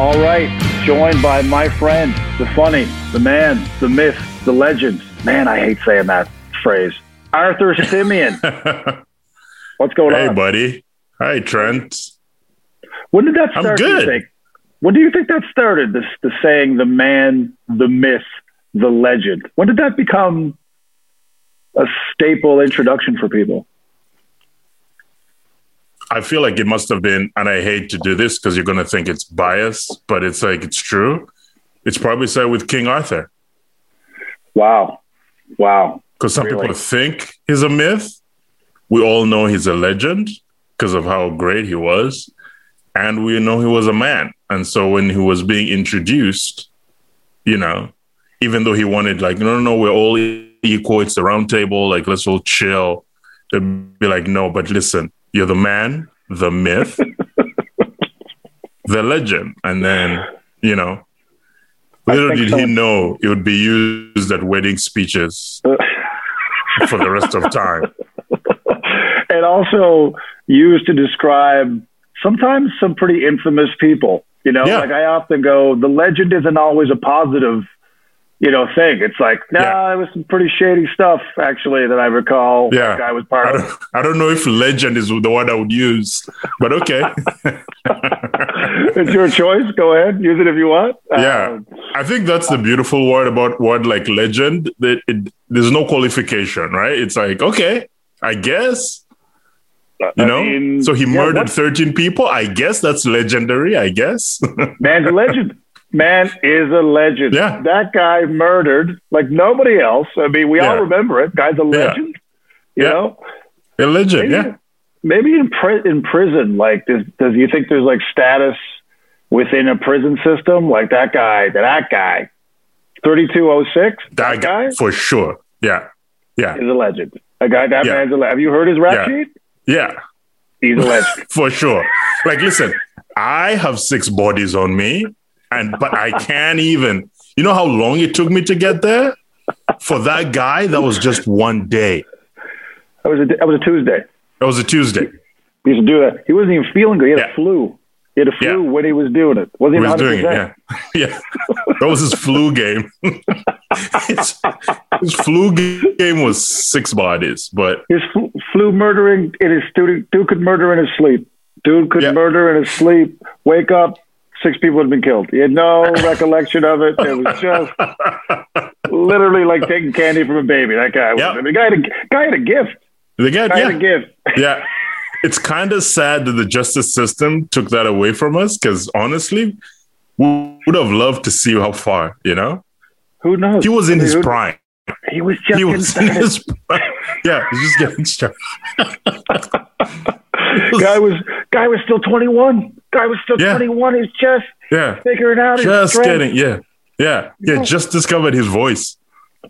All right, joined by my friend, the funny, the man, the myth, the legend. Man, I hate saying that phrase. Arthur Simeon. What's going hey, on? Hey, buddy. Hi, Trent. When did that start? I'm do good. think? When do you think that started? This the saying, the man, the myth, the legend. When did that become a staple introduction for people? I feel like it must have been, and I hate to do this because you're going to think it's biased, but it's like it's true. It's probably said with King Arthur Wow, wow. because some Really? people think he's a myth. We all know he's a legend because of how great he was. And we know he was a man. And so when he was being introduced, you know, even though he wanted, like, no, no, no, we're all equal. It's the round table. Like, let's all chill. They'd be like, no, but listen, you're the man, the myth, the legend. And then, you know, little did so. he know it would be used at wedding speeches for the rest of time. and also used to describe sometimes some pretty infamous people. You know, Yeah. like I often go, the legend isn't always a positive, you know, thing. It's like, nah, Yeah. it was some pretty shady stuff actually that I recall. Yeah. guy was I part of. I don't know if legend is the word I would use, but okay. it's your choice. Go ahead, use it if you want. yeah. Um, I think that's the beautiful word about word like legend. That it, there's no qualification, right? It's like, okay, I guess, you I know? mean, so he yeah, murdered 13 people. I guess that's legendary, I guess. Man's a legend. Man is a legend. Yeah. That guy murdered like nobody else. I mean, we all remember it. Guy's a legend. You Yeah. know? a legend, Maybe, yeah. maybe in pri- in prison, like does does you think there's like status within a prison system? Like that guy, that guy, thirty two oh six, That guy for sure. Yeah. Yeah. is a legend. A guy that Yeah. man's a legend. Have you heard his rap Yeah. sheet? Yeah. He's a legend. for sure. Like, listen, I have six bodies on me, and but I can't even. You know how long it took me to get there? For that guy, that was just one day. that was a that was a Tuesday. That was a Tuesday. He used to do that. He wasn't even feeling good. He had a flu. He had a flu Yeah. when he was doing it. Wasn't He even was doing it. Yeah, yeah. That was his flu game. his, his flu game was six bodies, but His flu, flu murdering in his dude, dude could murder in his sleep. Dude could Yeah. murder in his sleep. Wake up, six people had been killed. He had no recollection of it. It was just literally like taking candy from a baby. That guy. Was, Yep. I mean, the guy had a guy had a gift. the guy, Guy had a yeah, gift. yeah. It's kind of sad that the justice system took that away from us because honestly, we would have loved to see how far, you know? Who knows? He was in his prime. He was just He was in his prime. Yeah, he's just getting started. Guy was guy was still twenty one. Guy was still Yeah. twenty one. He's just Yeah, figuring out just strength. getting, yeah, yeah, yeah, just discovered his voice.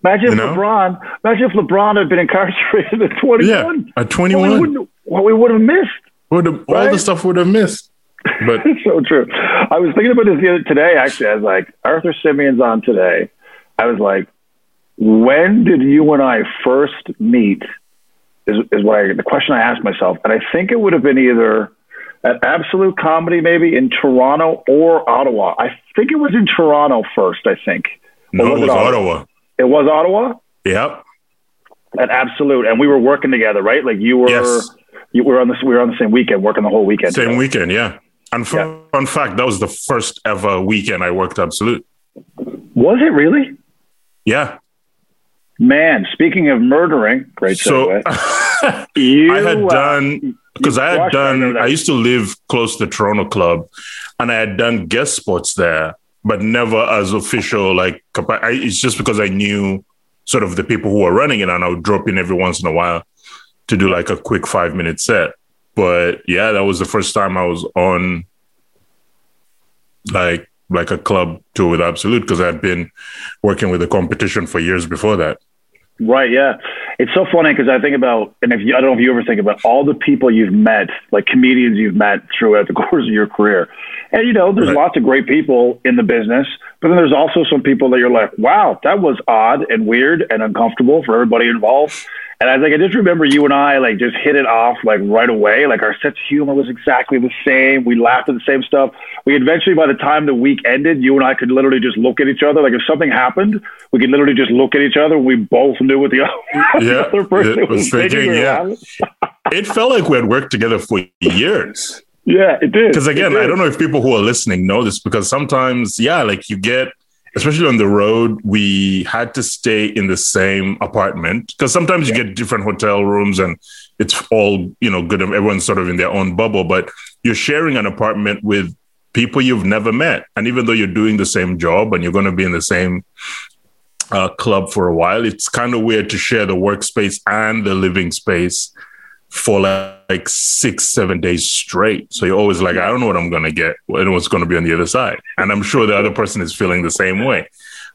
Imagine if you know? LeBron. Imagine if LeBron had been incarcerated at 21. Yeah, one. at What 21, we what we would have missed. would have, all Right? the stuff would have missed. But It's so true. I was thinking about this the other today. Actually, I was like, Arthur Simeon's on today. I was like, when did you and I first meet? Is is what I the question I asked myself, and I think it would have been either at Absolute Comedy, maybe in Toronto or Ottawa. I think it was in Toronto first. I think no, Or it was was it Ottawa. it was Ottawa Yep. at Absolute, and we were working together, right? Like you were. Yes. You were on this. We were on the same weekend, working the whole weekend. Same together. weekend, yeah. And fun, fun fact, that was the first ever weekend I worked Absolute. Was it really? Yeah. Man, speaking of murdering, great So segue. you, I had uh, done because I had crushed, I remember done. I used to live close to the Toronto Club, and I had done guest spots there, but never as official. Like I, it's just because I knew sort of the people who were running it, and I would drop in every once in a while to do like a quick five minute set. But yeah, that was the first time I was on like like a club tour with Absolute because I'd been working with the competition for years before that. Right, yeah. It's so funny because I think about, and if you, I don't know if you ever think about all the people you've met, like comedians you've met throughout the course of your career. And, you know, there's Right. lots of great people in the business, but then there's also some people that you're like, wow, that was odd and weird and uncomfortable for everybody involved. And I was like, I just remember you and I like just hit it off like right away. Like our sense of humor was exactly the same. We laughed at the same stuff. We eventually, by the time the week ended, you and I could literally just look at each other. Like if something happened, we could literally just look at each other. We both knew what the other, Yeah, the other person it was, thinking, yeah. It felt like we had worked together for years. yeah, it did. Because again, did. I don't know if people who are listening know this because sometimes, yeah, like you get, especially on the road, we had to stay in the same apartment because sometimes you get different hotel rooms and it's all, you know, good. Everyone's sort of in their own bubble, but you're sharing an apartment with people you've never met. And even though you're doing the same job and you're going to be in the same uh, club for a while, it's kind of weird to share the workspace and the living space for like, like six, seven days straight. So you're always like, I don't know what I'm going to get and what's going to be on the other side. And I'm sure the other person is feeling the same way.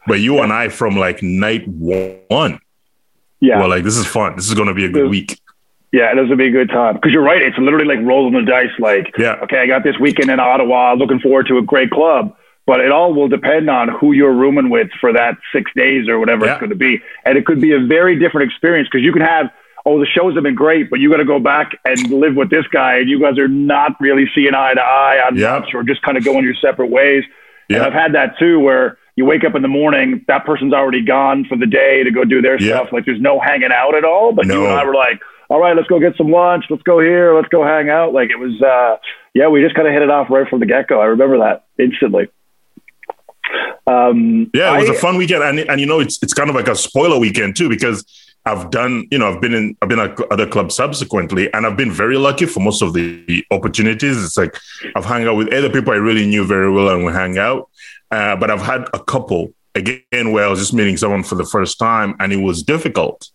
But you and I, from like night one, yeah. were like, this is fun. This is going to be a good week. Yeah, this would be a good time because you're right. It's literally like rolling the dice. Like, Yeah. okay, I got this weekend in Ottawa. Looking forward to a great club, but it all will depend on who you're rooming with for that six days or whatever Yeah. it's going to be. And it could be a very different experience because you can have, oh, the shows have been great, but you got to go back and live with this guy, and you guys are not really seeing eye to eye on much, or just kind of going your separate ways. And Yeah. I've had that too, where you wake up in the morning, that person's already gone for the day to go do their Yeah. stuff. Like there's no hanging out at all. But you and I were like, all right, let's go get some lunch. Let's go here. Let's go hang out. Like it was, uh, yeah, we just kind of hit it off right from the get go. I remember that instantly. Um, Yeah, it was a I- fun weekend, and and you know it's it's kind of like a spoiler weekend too because I've done you know I've been in I've been at other clubs subsequently, and I've been very lucky for most of the opportunities. It's like I've hung out with other people I really knew very well, and we hang out. Uh, but I've had a couple again where I was just meeting someone for the first time, and it was difficult.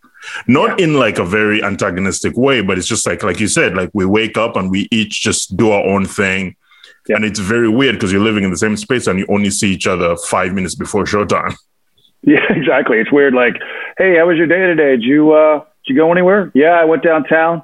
Not in like a very antagonistic way, but it's just like like you said, like we wake up and we each just do our own thing. Yeah. And it's very weird because you're living in the same space and you only see each other five minutes before showtime. Yeah, exactly. It's weird. Like, hey, how was your day today? Did you uh, did you go anywhere? Yeah, I went downtown.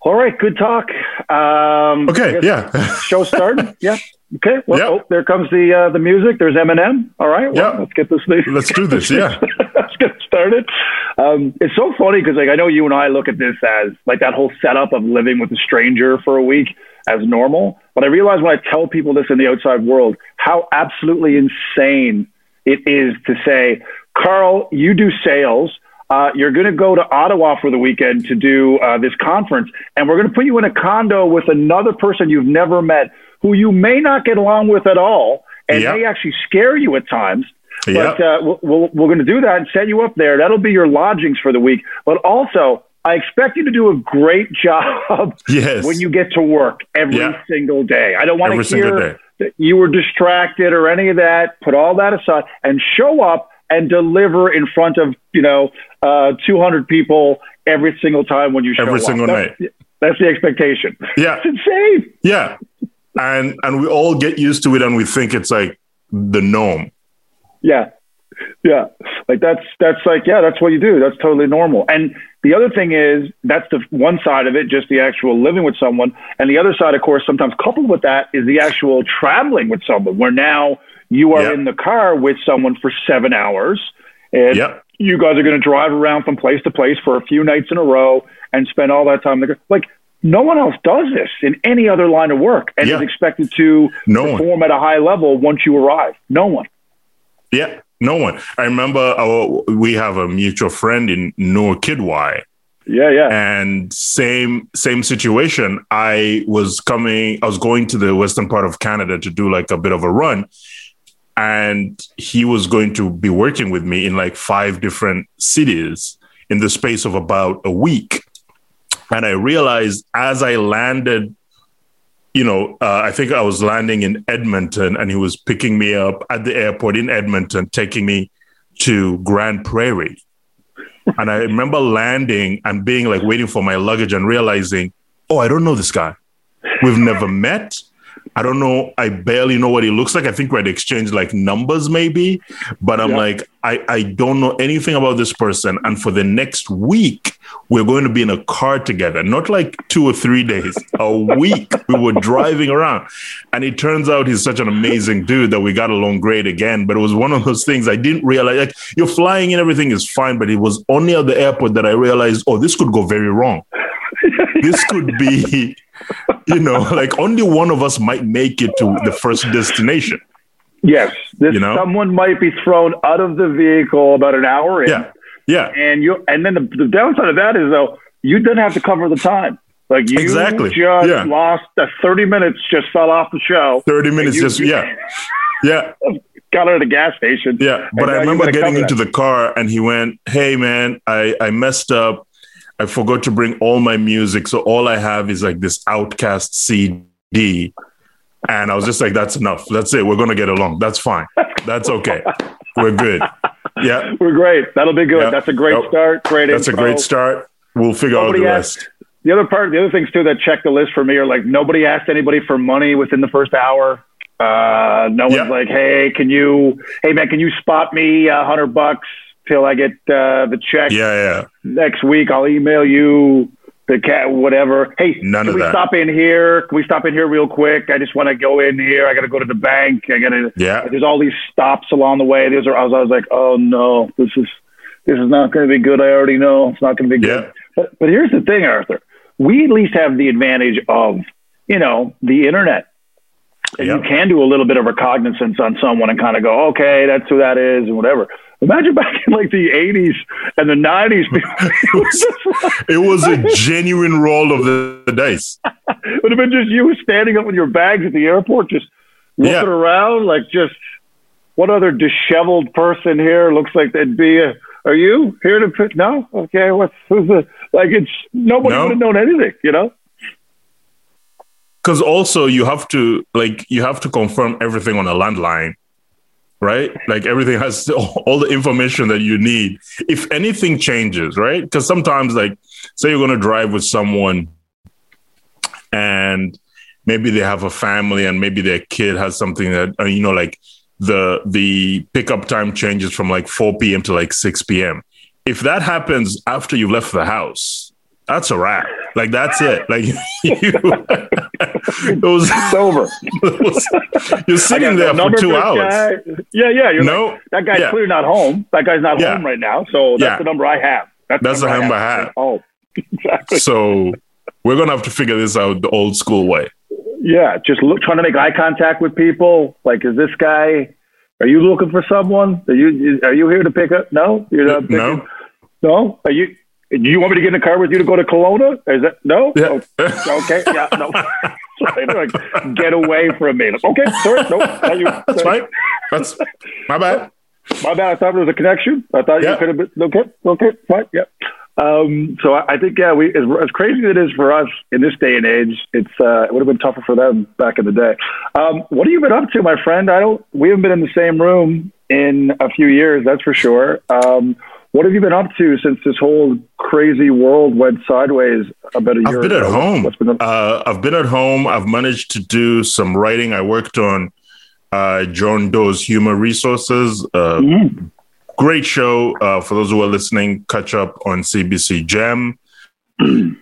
All right, good talk. Um, Okay, yeah. show started. yeah. Okay. Well, Yep. oh, there comes the uh, the music. There's Eminem. All right. Well, Yep. let's get this thing. Let's do this, yeah. let's get started. Um, it's so funny because, like, I know you and I look at this as like that whole setup of living with a stranger for a week as normal, but I realize when I tell people this in the outside world how absolutely insane it is to say, Carl, you do sales. Uh, you're going to go to Ottawa for the weekend to do uh, this conference, and we're going to put you in a condo with another person you've never met, who you may not get along with at all, and Yeah. may actually scare you at times. Yeah. But uh, we'll, we'll, we're going to do that and set you up there. That'll be your lodgings for the week. But also, I expect you to do a great job Yes. when you get to work every Yeah. single day. I don't want Every to single hear day. That you were distracted or any of that. Put all that aside and show up and deliver in front of you know uh, 200 people every single time when you show up. Every up. single that's, That's the expectation. Yeah. It's insane. Yeah. And and we all get used to it and we think it's like the norm. Yeah. Yeah. Like that's that's like, yeah, that's what you do. That's totally normal. And the other thing is that's the one side of it, just the actual living with someone. And the other side, of course, sometimes coupled with that is the actual traveling with someone where now you are Yeah. in the car with someone for seven hours and Yep. you guys are going to drive around from place to place for a few nights in a row and spend all that time. in the car. Like no one else does this in any other line of work and Yeah. is expected to No one. perform at a high level once you arrive. No one. Yeah. No one. I remember our, we have a mutual friend in Noor Kidwai. Yeah, yeah. and same same situation i was coming i was going to the western part of canada to do like a bit of a run and he was going to be working with me in like five different cities in the space of about a week and i realized as i landed you know uh, i think i was landing in edmonton and he was picking me up at the airport in edmonton taking me to Grande Prairie and I remember landing and being like waiting for my luggage and realizing, oh, I don't know this guy. We've never met. I don't know. I barely know what he looks like. I think we had exchanged like numbers maybe, but I'm Yeah. like, I, I don't know anything about this person. And for the next week, we're going to be in a car together, not like two or three days, a week. we were driving around. And it turns out he's such an amazing dude that we got along great again. But it was one of those things I didn't realize. Like, you're flying and everything is fine, but it was only at the airport that I realized, oh, this could go very wrong. this could be, you know, like only one of us might make it to the first destination. Yes, this, You know? someone might be thrown out of the vehicle about an hour in, Yeah. Yeah. and you. And then the, the downside of that is though you didn't have to cover the time. Like you Exactly. just Yeah. lost uh, thirty minutes, just fell off the show. 30 minutes You- just, yeah. Yeah. got out of the gas station. Yeah, but I remember getting into that. the car and he went, "Hey man, I I messed up. I forgot to bring all my music, so all I have is like this OutKast CD." And I was just like, "That's enough. That's it. We're gonna get along. That's fine. That's okay. We're good. Yeah, We're great. That'll be good. Yeah. That's a great Nope. start. Great. that's a great start. We'll figure Nobody out the asked- rest." The other part, the other things too that check the list for me are like nobody asked anybody for money within the first hour. Uh, no one's Yeah. like, hey, can you, hey man, can you spot me a hundred bucks till I get uh, the check Yeah, yeah. next week? I'll email you the cat, whatever. Hey, None can of we that. stop in here? Can we stop in here real quick? I just want to go in here. I got to go to the bank. I got to. Yeah. There's all these stops along the way. These are. I was, I was like, oh no, this is this is not going to be good. I already know it's not going to be good. Yeah. But but here's the thing, Arthur. We at least have the advantage of you know the internet. And Yeah. you can do a little bit of recognizance on someone and kind of go, okay, that's who that is, and whatever. Imagine back in like the '80s and the '90s, It was a genuine roll of the, the dice. it would have been just you standing up with your bags at the airport, just looking Yeah. around like just what other disheveled person here looks like they'd be. A, are you here to put? No, okay. What's who's the like? It's nobody No. would have known anything, you know. because also you have to like you have to confirm everything on a landline right? Like everything has all the information that you need. If anything changes right? Because sometimes like say you're going to drive with someone and maybe they have a family and maybe their kid has something that uh, you know like the the pickup time changes from like 4 p.m to like 6 p.m if that happens after you've left the house that's a wrap like that's it like you it was, It's over. it was- you're sitting there for two hours guy. Yeah, yeah. You're no like, that guy's yeah. clearly not home. That guy's not Yeah. home right now. So that's Yeah. the number I have. That's, That's the number I have. Oh, exactly. so we're gonna have to figure this out the old school way Yeah, just look, trying to make eye contact with people. Like, is this guy? Are you looking for someone? Are you are you here to pick up? No, you're not. Picking, no no. Are you? Do you want me to get in the car with you to go to Kelowna? Is that no? yeah Oh, okay. Yeah. No. like, get away from me. Okay. Sorry. No. that's fine that's my bad My bad. I thought there was a connection. I thought Yeah. you could have been okay. Okay, fine. Yeah. Um, so I, I think yeah, we as, as crazy as it is for us in this day and age, it's uh, it would have been tougher for them back in the day. Um, what have you been up to, my friend? I don't. We haven't been in the same room in a few years, that's for sure. Um, what have you been up to since this whole crazy world went sideways about a year I've been at home. What's been? Uh, I've been at home. I've managed to do some writing. I worked on uh, Jon Dore's Humour Resources. Uh, Mhm. Great show. Uh, for those who are listening, catch up on CBC Gem.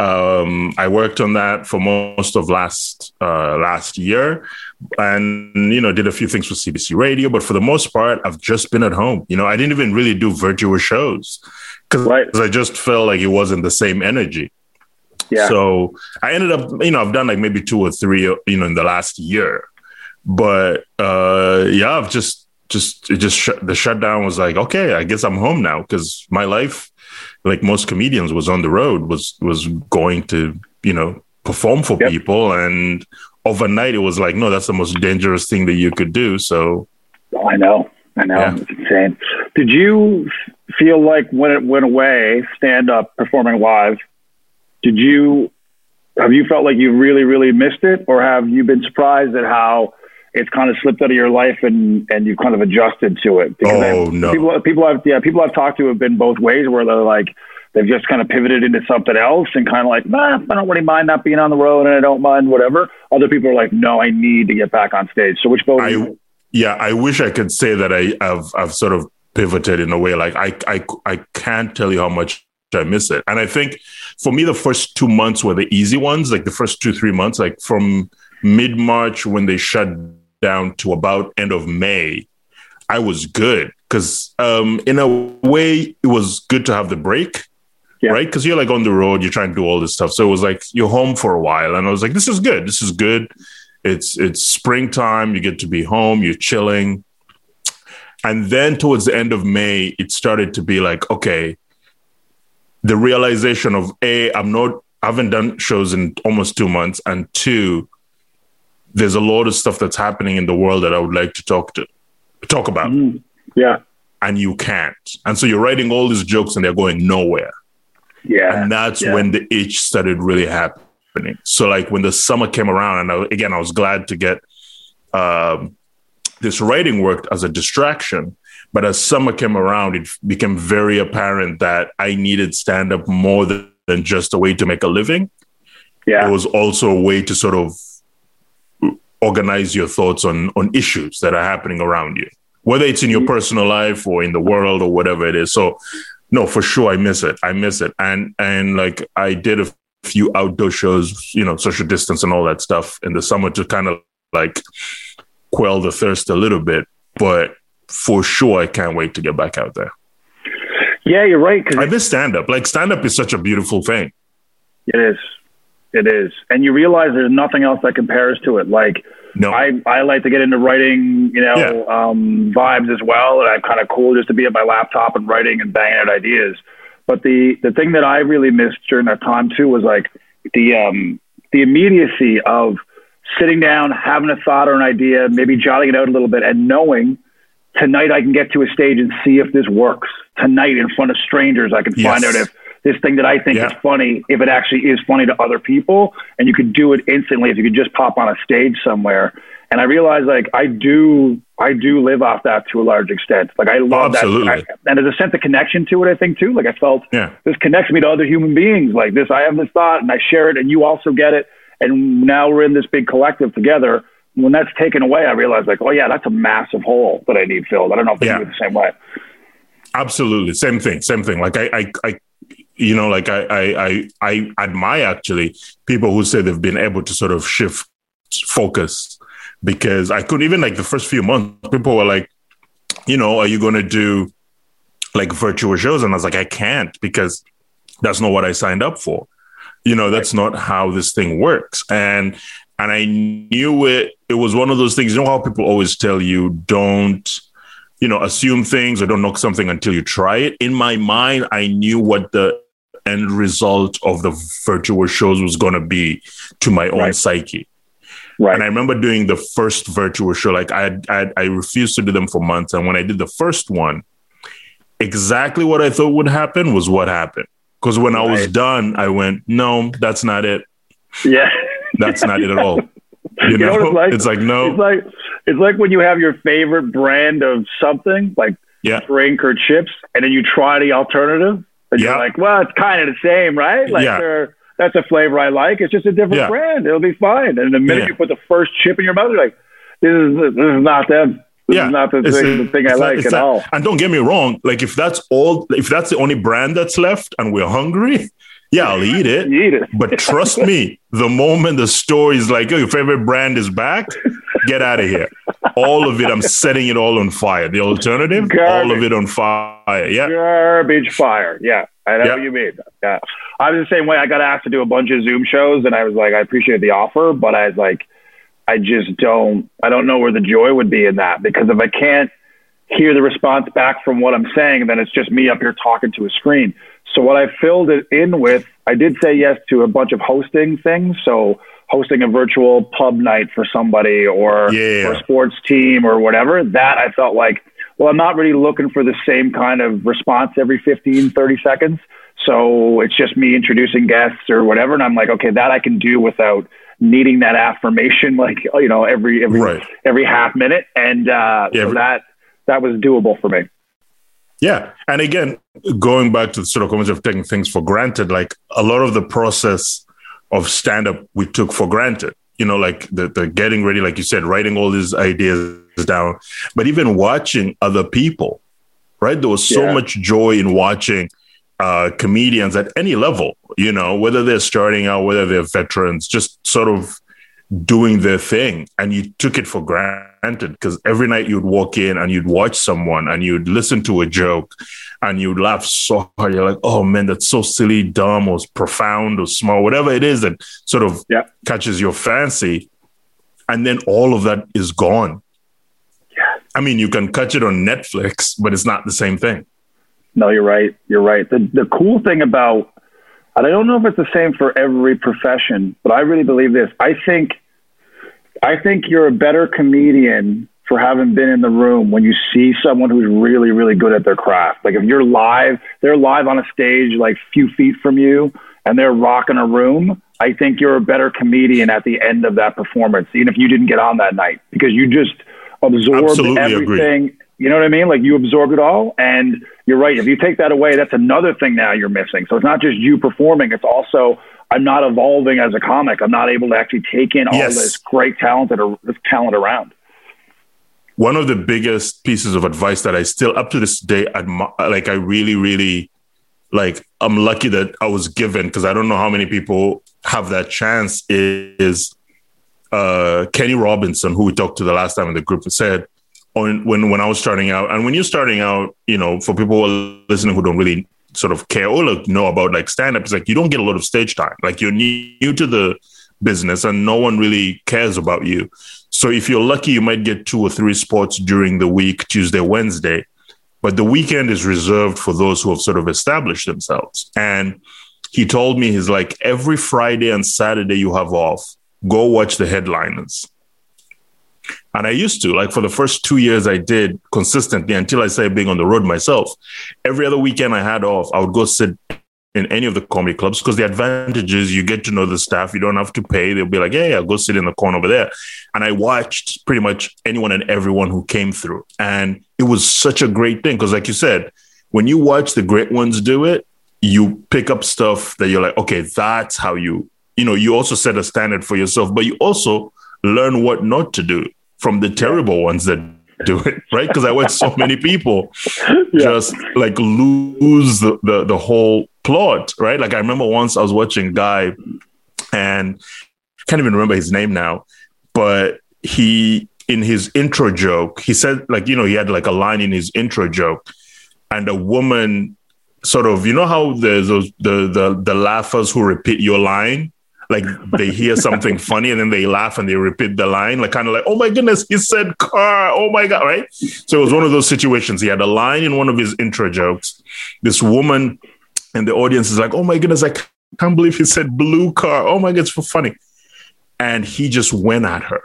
um, I worked on that for most of last uh, last year, and you know did a few things for CBC Radio. But for the most part, I've just been at home. You know, I didn't even really do virtual shows because Right. I just felt like it wasn't the same energy. Yeah. So I ended up, you know, I've done like maybe two or three, you know, in the last year. But uh yeah, I've just just it just shut the shutdown was like, okay, I guess I'm home now because my life, like most comedians, was on the road, was was going to, you know, perform for Yep. people. And overnight it was like, no, that's the most dangerous thing that you could do. So Oh, I know. I know. Yeah. It's insane. Did you feel like when it went away, stand up performing live, did you have you felt like you really, really missed it? Or have you been surprised at how it's kind of slipped out of your life and, and you've kind of adjusted to it? Oh, I- no. People people I've yeah, people I've talked to have been both ways where they're like they've just kind of pivoted into something else and kind of like, nah, I don't really mind not being on the road and I don't mind whatever. Other people are like, no, I need to get back on stage. So which boat? I, yeah, I wish I could say that I, have I've sort of pivoted in a way. Like I, I, I can't tell you how much I miss it. And I think for me, the first two months were the easy ones, like the first two, three months, like from mid March when they shut down to about end of May, I was good because um, in a way it was good to have the break. Yeah. Right. Cause you're like on the road, you're trying to do all this stuff. So it was like you're home for a while. And I was like, this is good. This is good. It's it's springtime. You get to be home, you're chilling. And then towards the end of May, it started to be like, okay, the realization of A, I'm not I haven't done shows in almost two months, and two, there's a lot of stuff that's happening in the world that I would like to talk to talk about. Mm-hmm. Yeah. And you can't. And so you're writing all these jokes and they're going nowhere. Yeah. And that's yeah. when the itch started really happening. So like when the summer came around, and I, again, I was glad to get um, this writing worked as a distraction. But as summer came around, it became very apparent that I needed stand up more than, than just a way to make a living. Yeah. It was also a way to sort of organize your thoughts on on issues that are happening around you, whether it's in your mm-hmm. personal life or in the world or whatever it is. So, no, for sure, I miss it. I miss it, and and like I did a few outdoor shows, you know, social distance and all that stuff in the summer to kind of like quell the thirst a little bit. But for sure, I can't wait to get back out there. Yeah, you're right. Cause I miss stand up. Like stand up is such a beautiful thing. It is. It is. And you realize there's nothing else that compares to it. Like, no. I, I like to get into writing, you know, yeah. um, vibes as well. And I'm kind of cool just to be at my laptop and writing and banging out ideas. But the, the thing that I really missed during that time too was like the, um, the immediacy of sitting down, having a thought or an idea, maybe jotting it out a little bit and knowing tonight I can get to a stage and see if this works. Tonight in front of strangers, I can yes. find out if this thing that I think yeah. is funny, if it actually is funny to other people, and you could do it instantly if you could just pop on a stage somewhere. And I realized like I do I do live off that to a large extent. Like I love Absolutely. that. And there's a sense of connection to it, I think too. Like I felt yeah. this connects me to other human beings. Like this, I have this thought and I share it and you also get it. And now we're in this big collective together. When that's taken away, I realize like, oh yeah, that's a massive hole that I need filled. I don't know if they yeah. you the same way. Absolutely. Same thing. Same thing. Like I, I, I you know, like I, I, I, I admire actually people who say they've been able to sort of shift focus because I couldn't even like the first few months, people were like, you know, are you going to do like virtual shows? And I was like, I can't because that's not what I signed up for. You know, that's not how this thing works. And, and I knew it, it was one of those things, you know, how people always tell you, don't, you know, assume things or don't know something until you try it. In my mind, I knew what the end result of the virtual shows was going to be to my own right. psyche. Right. And I remember doing the first virtual show. Like I, I, I refused to do them for months, and when I did the first one, exactly what I thought would happen was what happened. Because when right. I was done, I went, "No, that's not it. Yeah, that's not it at all." You, you know, know it's, like? it's like no. It's like it's like when you have your favorite brand of something, like yeah. drink or chips, and then you try the alternative, and you're like, well, it's kind of the same, right? Like, yeah. that's a flavor I like. It's just a different yeah. brand. It'll be fine. And the minute yeah. you put the first chip in your mouth, you're like, this is this is not them. This yeah, is not the thing, the thing I like at all. And don't get me wrong, like if that's all, if that's the only brand that's left, and we're hungry, yeah, I'll eat it. eat it. But trust me, the moment the store is like, oh, your favorite brand is back, get out of here. All of it, I'm setting it all on fire. The alternative, Garbage. all of it on fire. Yeah. Garbage fire. Yeah. I know what you mean. Yeah. I was the same way. I got asked to do a bunch of Zoom shows and I was like, I appreciate the offer, but I was like, I just don't, I don't know where the joy would be in that because if I can't hear the response back from what I'm saying, then it's just me up here talking to a screen. So what I filled it in with, I did say yes to a bunch of hosting things. So hosting a virtual pub night for somebody or, yeah. or a sports team or whatever, that I felt like, well, I'm not really looking for the same kind of response every 15, 30 seconds. So it's just me introducing guests or whatever. And I'm like, okay, that I can do without needing that affirmation, like, you know, every, every, right. every half minute. And, uh, yeah, so that, that was doable for me. Yeah. And again, going back to the sort of comments of taking things for granted, like a lot of the process of stand up we took for granted. You know, like the, the getting ready, like you said, writing all these ideas down, but even watching other people, right? There was so yeah. much joy in watching uh, comedians at any level, you know, whether they're starting out, whether they're veterans, just sort of doing their thing. And you took it for granted because every night you'd walk in and you'd watch someone and you'd listen to a joke and you'd laugh so hard. You're like, oh man, that's so silly, dumb, or profound, or small, whatever it is that sort of yeah. catches your fancy. And then all of that is gone. Yeah. I mean, you can catch it on Netflix, but it's not the same thing. No, you're right. You're right. The the cool thing about and I don't know if it's the same for every profession, but I really believe this. I think I think you're a better comedian for having been in the room when you see someone who's really, really good at their craft. Like if you're live, they're live on a stage like few feet from you and they're rocking a room. I think you're a better comedian at the end of that performance, even if you didn't get on that night, because you just absorbed Absolutely everything. Agree. You know what I mean? Like you absorb it all. And you're right. If you take that away, that's another thing now you're missing. So it's not just you performing, it's also I'm not evolving as a comic. I'm not able to actually take in all yes. this great talent that are, this talent around. One of the biggest pieces of advice that I still up to this day admire, like I really, really like I'm lucky that I was given because I don't know how many people have that chance is uh, Kenny Robinson, who we talked to the last time in the group, said when when I was starting out, and when you're starting out, you know, for people who listening who don't really sort of care or like know about like stand up, it's like you don't get a lot of stage time. Like you're new to the business, and no one really cares about you. So if you're lucky, you might get two or three spots during the week, Tuesday, Wednesday. But the weekend is reserved for those who have sort of established themselves. And he told me he's like every Friday and Saturday you have off, go watch the headliners and I used to, like for the first two years, I did consistently until I started being on the road myself. Every other weekend I had off, I would go sit in any of the comedy clubs because the advantage is you get to know the staff. You don't have to pay. They'll be like, hey, I'll go sit in the corner over there. And I watched pretty much anyone and everyone who came through. And it was such a great thing because, like you said, when you watch the great ones do it, you pick up stuff that you're like, okay, that's how you, you know, you also set a standard for yourself, but you also learn what not to do from the terrible ones that do it, right? Because I watch so many people yeah. just like lose the, the, the whole plot, right? Like I remember once I was watching a guy and I can't even remember his name now, but he in his intro joke, he said like, you know, he had like a line in his intro joke and a woman sort of, you know how there's those the the the laughers who repeat your line like they hear something funny and then they laugh and they repeat the line, like kind of like, oh my goodness, he said car. Oh my God, right? So it was one of those situations. He had a line in one of his intro jokes. This woman and the audience is like, oh my goodness, I can't believe he said blue car. Oh my God, it's for funny. And he just went at her.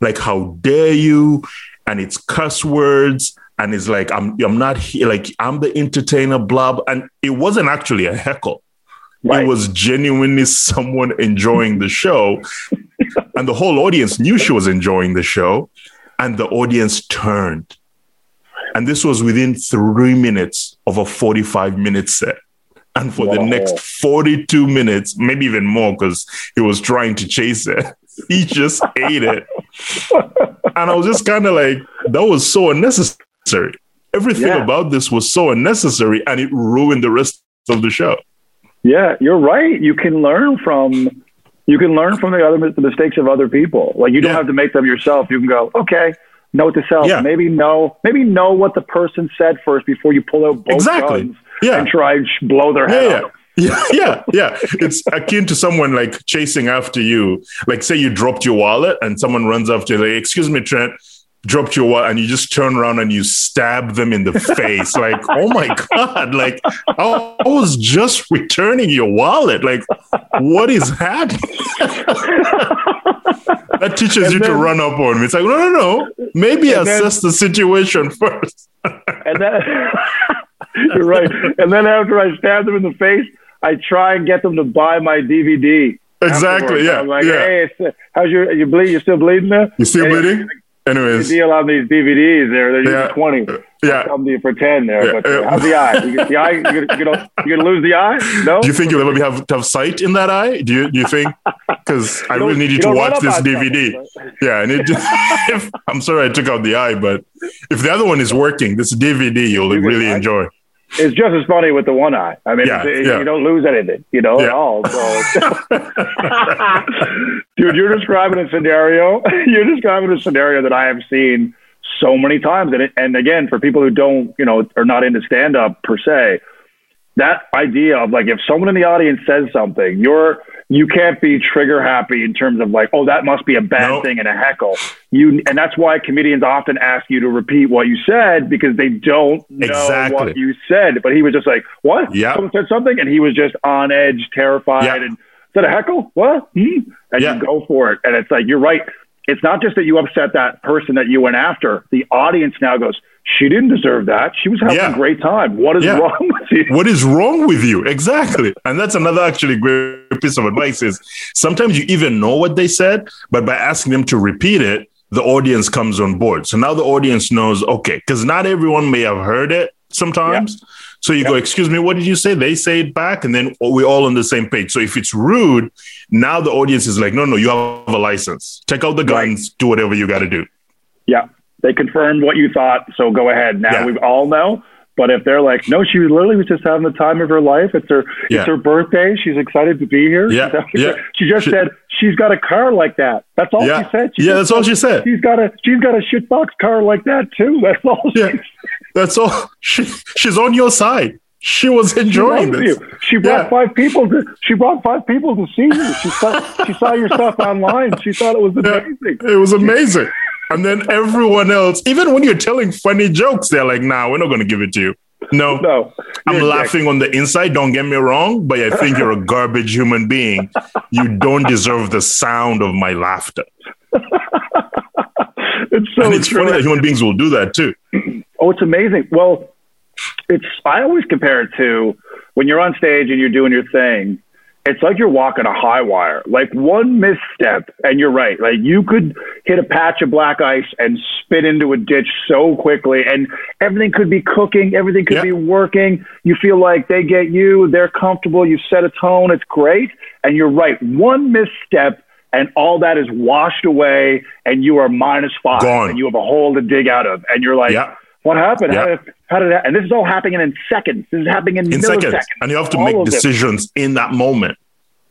Like, how dare you? And it's cuss words. And it's like, I'm I'm not here, like I'm the entertainer, blah. And it wasn't actually a heckle Right. It was genuinely someone enjoying the show. and the whole audience knew she was enjoying the show. And the audience turned. And this was within three minutes of a 45 minute set. And for the next 42 minutes, maybe even more, because he was trying to chase it, he just ate it. and I was just kind of like, that was so unnecessary. Everything yeah. about this was so unnecessary and it ruined the rest of the show. Yeah, you're right. You can learn from you can learn from the other the mistakes of other people. Like you don't yeah. have to make them yourself. You can go, okay, note to self. Yeah. Maybe know maybe know what the person said first before you pull out both exactly. guns yeah. and try and blow their head yeah, Yeah, yeah, yeah. It's akin to someone like chasing after you. Like, say you dropped your wallet and someone runs after you, like, excuse me, Trent, dropped your wallet and you just turn around and you stab them in the face. Like oh my god like i was just returning your wallet. Like what is happening? That teaches and you then, to run up on me. It's like no no no. Maybe assess then, the situation first. And then you're right. And then after i stab them in the face i try and get them to buy my dvd exactly yeah i'm like yeah. hey how's your you bleed you still bleeding there? You still bleeding Anyways, the deal on these DVDs. They're they're Yeah. twenty. yeah. Come to you for ten there. Yeah, But uh, yeah. how's the eye? You the eye. You gonna, you gonna, you gonna lose the eye? No. Do you think you'll ever have, have sight in that eye? Do you do you think? Because I really need you, you to watch this DVD. something, Yeah, I need to, if, I'm sorry I took out the eye, but if the other one is working, this DVD you'll You really enjoy. It's just as funny with the one eye. I mean, Yeah, it's- yeah. you don't lose anything, you know, at all. So, dude, you're describing a scenario. You're describing a scenario that I have seen so many times, and it, and again, for people who don't, you know, are not into stand up per se, that idea of like if someone in the audience says something, you're you can't be trigger happy in terms of like, oh, that must be a bad Nope. thing and a heckle. You and that's why comedians often ask you to repeat what you said because they don't know Exactly. what you said. But he was just like, What? Yeah. Someone said something and he was just on edge, terrified Yeah. and said a heckle? What? Hmm? And Yeah. you go for it. And it's like, you're right. It's not just that you upset that person that you went after. The audience now goes, She didn't deserve that. She was having Yeah. a great time. What is Yeah. wrong with you? What is wrong with you? Exactly. And that's another actually great piece of advice is sometimes you even know what they said, but by asking them to repeat it, the audience comes on board. So now the audience knows, okay, because not everyone may have heard it sometimes. So you go, excuse me, what did you say? They say it back, and then we're all on the same page. So if it's rude, now the audience is like, no, no, you have a license. Take out the Right. guns, do whatever you got to do. Yeah. They confirmed what you thought, so go ahead. Now Yeah. we all know. But if they're like, no, she literally was just having the time of her life. It's her, Yeah. it's her birthday. She's excited to be here. Yeah, yeah. She just She- said she's got a car like that. That's all Yeah. she said. She Yeah, that's all she said. She's got a she's got a shitbox car like that too. That's all. She, Yeah. That's all. She, she's on your side. She was enjoying loves this. you. She brought Yeah. five people to she brought five people to see you. She saw she saw your stuff online. She thought it was amazing. It was amazing. And then everyone else, even when you're telling funny jokes, they're like, nah, we're not going to give it to you. No, No, I'm laughing on the inside. Don't get me wrong, but I think you're a garbage human being. You don't deserve the sound of my laughter. It's so and it's true. funny that human beings will do that too. Oh, it's amazing. Well, it's I always compare it to when you're on stage and you're doing your thing. It's like you're walking a high wire. Like one misstep, and you're right. Like you could hit a patch of black ice and spit into a ditch so quickly, and everything could be cooking, everything could Yeah. be working. You feel like they get you, they're comfortable, you set a tone, it's great. And you're right. One misstep, and all that is washed away, and you are minus five, Gone. and you have a hole to dig out of, and you're like, Yeah. what happened? Did, how did that? And this is all happening in seconds. This is happening in, In milliseconds. seconds. And you have to All make decisions in that moment.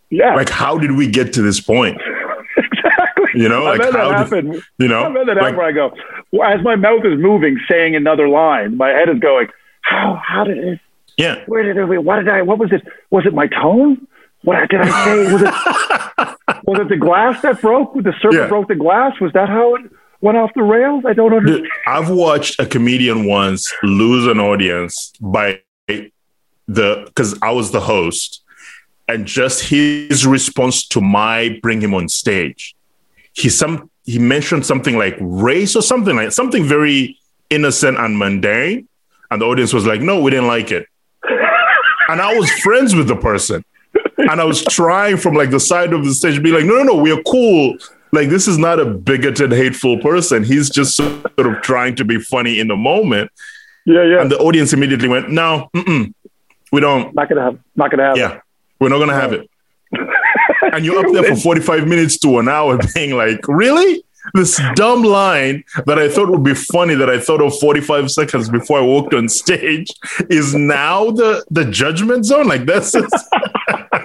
Yeah, Like, how did we get to this point? exactly. You know, like that how did- You know, I've had that like, happen where I go, well, as my mouth is moving, saying another line, my head is going, how, how did it, yeah. where did it, what did I, what was it? Was it my tone? What did I say? Was it, was it the glass that broke? The server Yeah. broke the glass? Was that how it went off the rails? I don't understand. I've watched a comedian once lose an audience by the because I was the host, and just his response to my bring him on stage. He some he mentioned something like race or something like something very innocent and mundane, and the audience was like, "No, we didn't like it." and I was friends with the person, and I was trying from like the side of the stage, to be like, "No, no, no, we are cool." Like this is not a bigoted, hateful person. He's just sort of trying to be funny in the moment. Yeah, yeah. And the audience immediately went, "No, mm-mm, we don't. not gonna have, not gonna have. it. Yeah, we're not gonna have it." and you're up there for 45 minutes to an hour, being like, "Really?" This dumb line that I thought would be funny that I thought of 45 seconds before I walked on stage is now the the judgment zone. Like that's just,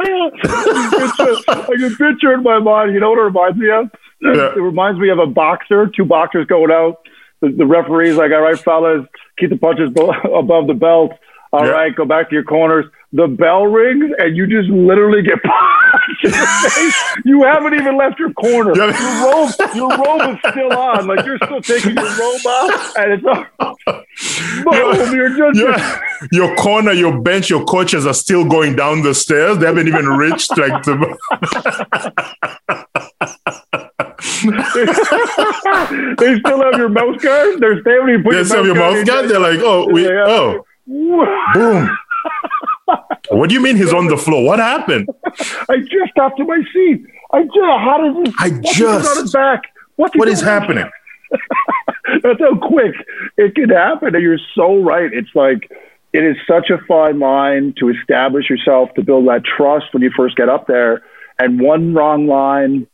I can picture in my mind. You know what it reminds me of? Yeah. It reminds me of a boxer, two boxers going out. The, the referee's like, "All right, fellas, keep the punches bo- above the belt. All Yeah. right, go back to your corners." The bell rings, and you just literally get punched in the face. You haven't even left your corner. Your robe, your robe is still on. Like you're still taking your robe off, and it's boom. You're just yeah, your corner, your bench, your coaches are still going down the stairs. They haven't even reached like the. they still have your mouth guard. They're they haven't even put They your still have your mouth guard. They're like, oh, we, oh, boom. What do you mean he's on the floor? What happened? I just got to my seat. I just, how did he, I just- on his back? What's What is happening? That's how quick it can happen. And you're so right. It's like it is such a fine line to establish yourself, to build that trust when you first get up there. And one wrong line,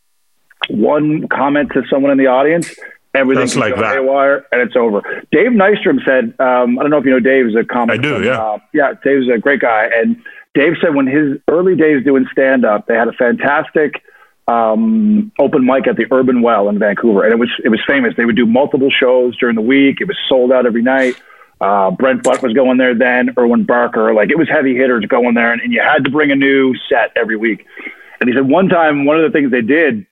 one comment to someone in the audience, everything Just like that. haywire and it's over. Dave Nystrom said, um, I don't know if you know Dave is a comic. I do, from, yeah. Uh, yeah, Dave's a great guy. And Dave said when his early days doing stand up, they had a fantastic um, open mic at the Urban Well in Vancouver, and it was it was famous. They would do multiple shows during the week. It was sold out every night. Uh, Brent Butt was going there then. Irwin Barker, like it was heavy hitters going there, and, and you had to bring a new set every week. And he said one time one of the things they did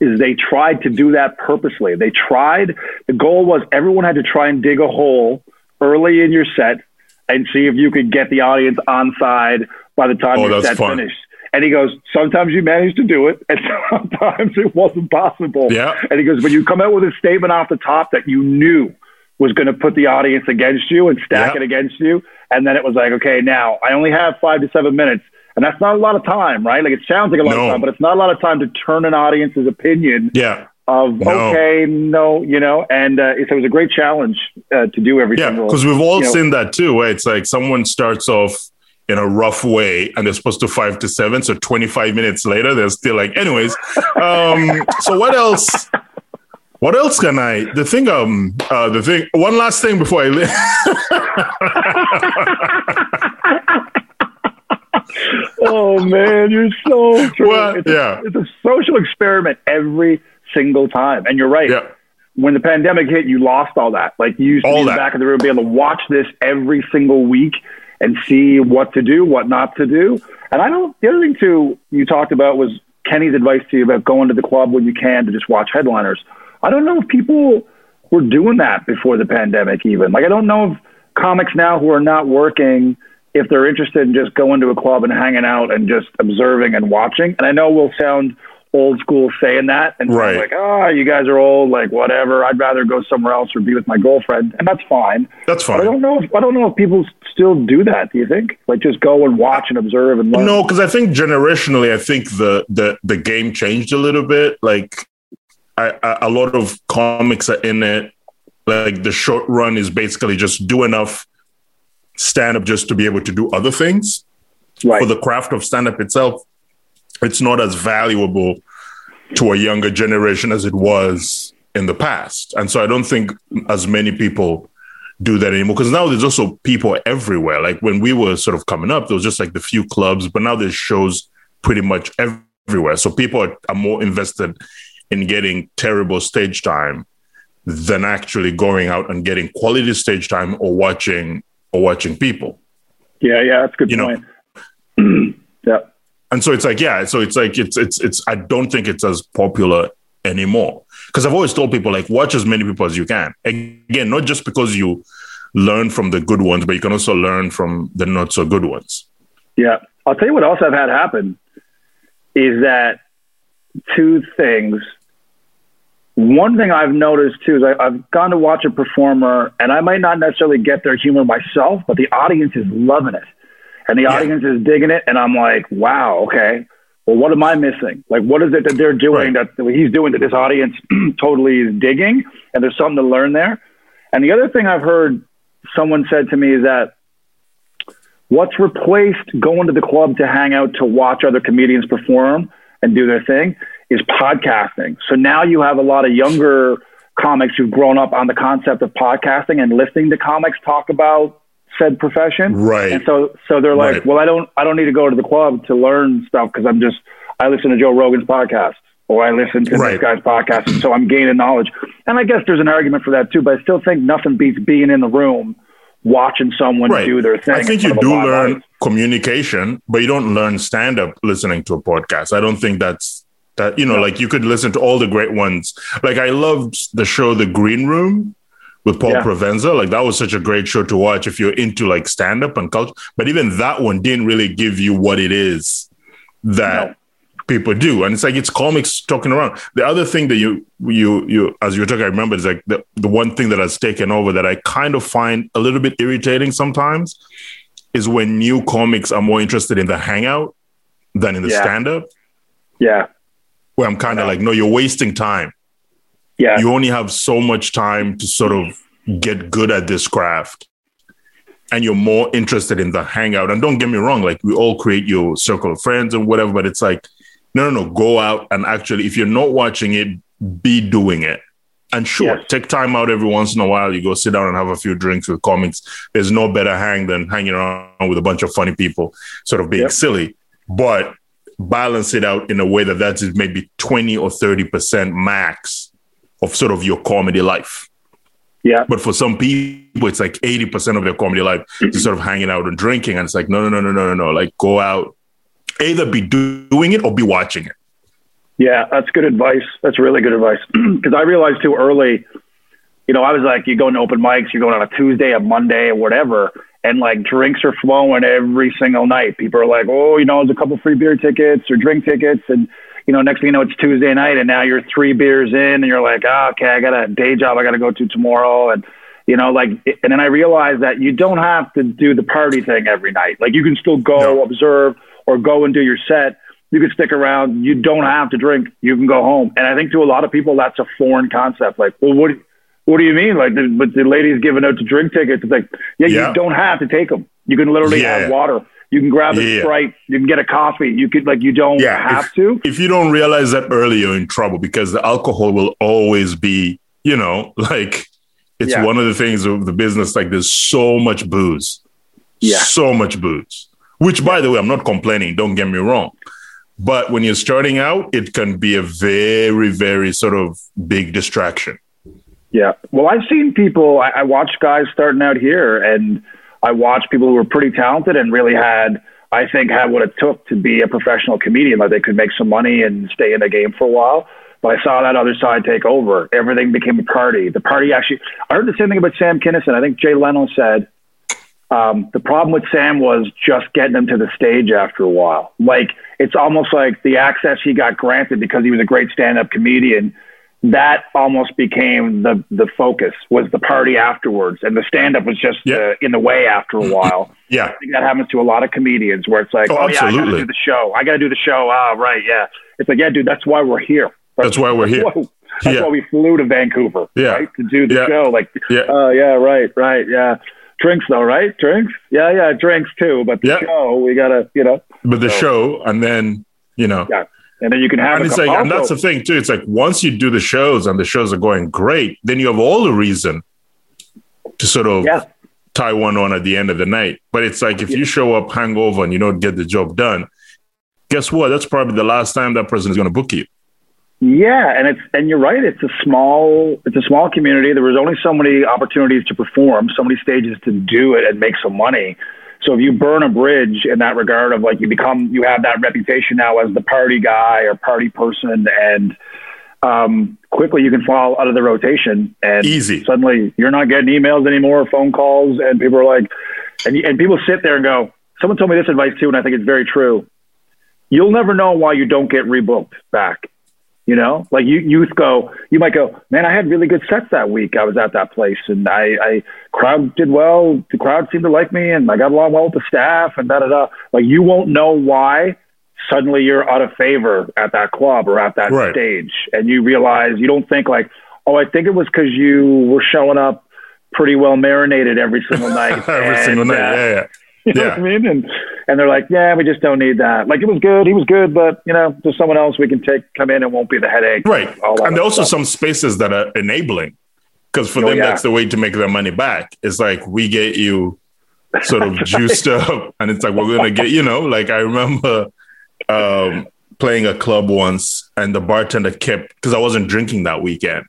is they tried to do that purposely. They tried. The goal was everyone had to try and dig a hole early in your set and see if you could get the audience on side by the time Oh, your set fun. finished. And he goes, sometimes you managed to do it, and sometimes it wasn't possible. Yeah. And he goes, when you come out with a statement off the top that you knew was going to put the audience against you and stack Yeah. it against you, and then it was like, okay, now I only have five to seven minutes, and that's not a lot of time, right? Like it sounds like a lot No. of time, but it's not a lot of time to turn an audience's opinion Yeah. of No. okay, no, you know. And uh, it was a great challenge uh, to do every Yeah, because we've all you know- seen that too, where it's like someone starts off in a rough way and they're supposed to five to seven. So 25 minutes later, they're still like, anyways. Um, so what else? What else can I? The thing, um, uh, the thing. One last thing before I leave. oh man, you're so true. Well, it's, a, yeah. it's a social experiment every single time, and you're right. yeah, When the pandemic hit, you lost all that. Like you used to All be in the that. back of the room, be able to watch this every single week and see what to do, what not to do. And I don't. The other thing too, you talked about was Kenny's advice to you about going to the club when you can to just watch headliners. I don't know if people were doing that before the pandemic, even. Like I don't know if comics now who are not working if they're interested in just going to a club and hanging out and just observing and watching. And I know we'll sound old school saying that and Right. like, oh, you guys are old, like whatever. I'd rather go somewhere else or be with my girlfriend, and that's fine. that's But I don't know. If, I don't know if people still do that. Do you think? Like just go and watch and observe and learn. No, because I think generationally, I think the the the game changed a little bit. Like, I, I, a lot of comics are in it. Like the short run is basically just do enough stand up just to be able to do other things. right. For the craft of stand up itself, it's not as valuable to a younger generation as it was in the past. And so I don't think as many people do that anymore because now there's also people everywhere. Like when we were sort of coming up, there was just like the few clubs, but now there's shows pretty much everywhere. So people are, are more invested in getting terrible stage time than actually going out and getting quality stage time or watching watching people. yeah, yeah, that's a good You know. yeah. And so it's like, yeah, so it's like it's it's it's I don't think it's as popular anymore. Because I've always told people like watch as many people as you can. Again, not just because you learn from the good ones, but you can also learn from the not so good ones. Yeah. I'll tell you what else I've had happen is that two things. One thing I've noticed too is I, I've gone to watch a performer and I might not necessarily get their humor myself, but the audience is loving it. And the Yeah. audience is digging it. And I'm like, wow, okay. Well, what am I missing? Like, what is it that they're doing Right. that he's doing that this audience totally is digging? And there's something to learn there. And the other thing I've heard someone said to me is that what's replaced going to the club to hang out to watch other comedians perform and do their thing is podcasting. So now you have a lot of younger comics who've grown up on the concept of podcasting and listening to comics talk about said profession. Right. And so so they're like, Right. well, I don't I don't need to go to the club to learn stuff because I'm just I listen to Joe Rogan's podcast or I listen to Right. this guy's podcast, and so I'm gaining knowledge. And I guess there's an argument for that too, but I still think nothing beats being in the room watching someone Right. do their thing. I think you front of a do learn communication, but you don't learn stand up listening to a podcast. I don't think that's that, you know, like you could listen to all the great ones. Like I loved the show The Green Room with Paul Yeah. Provenza. Like that was such a great show to watch if you're into like stand up and culture. But even that one didn't really give you what it is that No. people do. And it's like it's comics talking around. The other thing that you you you as you were talking, I remember is like the, the one thing that has taken over that I kind of find a little bit irritating sometimes is when new comics are more interested in the hangout than in the Yeah. stand up, Yeah. Where I'm kind of like, no, you're wasting time. Yeah. You only have so much time to sort of get good at this craft. And you're more interested in the hangout. And don't get me wrong, like we all create your circle of friends and whatever, but it's like, no, no, no, go out and actually, if you're not watching it, be doing it. And sure, Yes. take time out every once in a while. You go sit down and have a few drinks with comics. There's no better hang than hanging around with a bunch of funny people, sort of being Yep. silly. But balance it out in a way that that is maybe 20 or 30% max of sort of your comedy life. Yeah. But for some people, it's like 80% of their comedy life is sort of hanging out and drinking. And it's like, no, no, no, no, no, no, no. Like go out, either be do- doing it or be watching it. Yeah, that's good advice. That's really good advice. Because I realized too early, you know, I was like, you go to open mics, you're going on a Tuesday, a Monday, or whatever, and like drinks are flowing every single night. People are like, oh, you know, there's a couple free beer tickets or drink tickets, and you know, next thing you know, it's Tuesday night, and now you're three beers in, and you're like, oh, okay, I got a day job I got to go to tomorrow, and you know, like, and then I realized that you don't have to do the party thing every night. Like, you can still go No. observe or go and do your set. You can stick around. You don't have to drink. You can go home. And I think to a lot of people, that's a foreign concept. Like, well, what, what do you mean? Like, the, but the lady's giving out to drink tickets. It's like, yeah, Yeah. you don't have to take them. You can literally Yeah. have water. You can grab a Yeah. Sprite. You can get a coffee. You could, like, you don't have if- to. If you don't realize that early, you're in trouble because the alcohol will always be, you know, like it's one of the things of the business. Like there's so much booze, Yeah. so much booze. Which, by the way, I'm not complaining. Don't get me wrong. But when you're starting out, it can be a very, very sort of big distraction. Yeah. Well, I've seen people, I, I watched guys starting out here, and I watched people who were pretty talented and really had, I think, had what it took to be a professional comedian. Like they could make some money and stay in the game for a while. But I saw that other side take over. Everything became a party. The party actually, I heard the same thing about Sam Kinison. I think Jay Leno said um, the problem with Sam was just getting him to the stage after a while. Like it's almost like the access he got granted because he was a great stand-up comedian. That almost became the the focus was the party afterwards, and the stand-up was just Yeah. uh, in the way after a while. Yeah. I think that happens to a lot of comedians where it's like, Oh, oh, yeah, I got to do the show. I got to do the show. Ah, right, yeah. It's like, yeah, dude, that's why we're here. That's why we're here. That's Yeah. why we flew to Vancouver, Yeah. right, to do the Yeah. show. Like, Yeah. oh yeah, right, right, yeah. Drinks though, right? Drinks, yeah, yeah, drinks too. But the Yeah. show, we gotta, you know, But the So- show, and then, you know, yeah. And then you can have. and it's like, and that's the thing too. It's like once you do the shows and the shows are going great, then you have all the reason to sort of yeah, tie one on at the end of the night. But it's like if you show up hangover and you don't get the job done, guess what? That's probably the last time that person is going to book you. Yeah, and it's and you're right. It's a small it's a small community. There was only so many opportunities to perform, so many stages to do it and make some money. So if you burn a bridge in that regard of like you become you have that reputation now as the party guy or party person, and um, quickly you can fall out of the rotation and Easy. suddenly you're not getting emails anymore, phone calls, and people are like, and and people sit there and go. Someone told me this advice too, and I think it's very true. You'll never know why you don't get rebooked back. You know, like you youth go, you might go, man, I had really good sets that week. I was at that place and I, I crowd did well. The crowd seemed to like me and I got along well with the staff and da da da. Like you won't know why suddenly you're out of favor at that club or at that Right. stage. And you realize you don't think like, oh, I think it was because you were showing up pretty well marinated every single night. Every And, single night. uh, yeah, yeah. you know Yeah. what I mean? And and they're like, yeah, we just don't need that. Like it was good, he was good, but you know, there's someone else we can take come in and won't be the headache. Right. And there also stuff. some spaces that are enabling because for Oh, them, yeah. that's the way to make their money back. It's like we get you sort of juiced up and it's like we're going to get, you know, like I remember um, playing a club once and the bartender kept, because I wasn't drinking that weekend.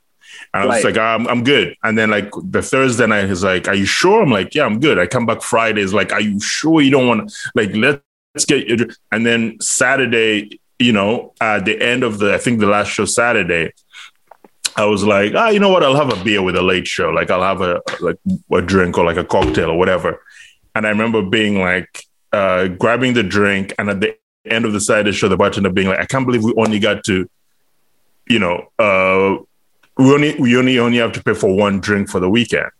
And I was Right. like, I'm, I'm good. And then like the Thursday night, he's like, are you sure? I'm like, yeah, I'm good. I come back Friday. He's like, are you sure you don't want to, like, let's get you. And then Saturday, you know, at the end of the, I think the last show Saturday, I was like, ah, you know what? I'll have a beer with a late show. Like I'll have a like a drink or like a cocktail or whatever. And I remember being like, uh, grabbing the drink, and at the end of the Saturday show, the bartender being like, I can't believe we only got to, you know, uh, we only we only only have to pay for one drink for the weekend.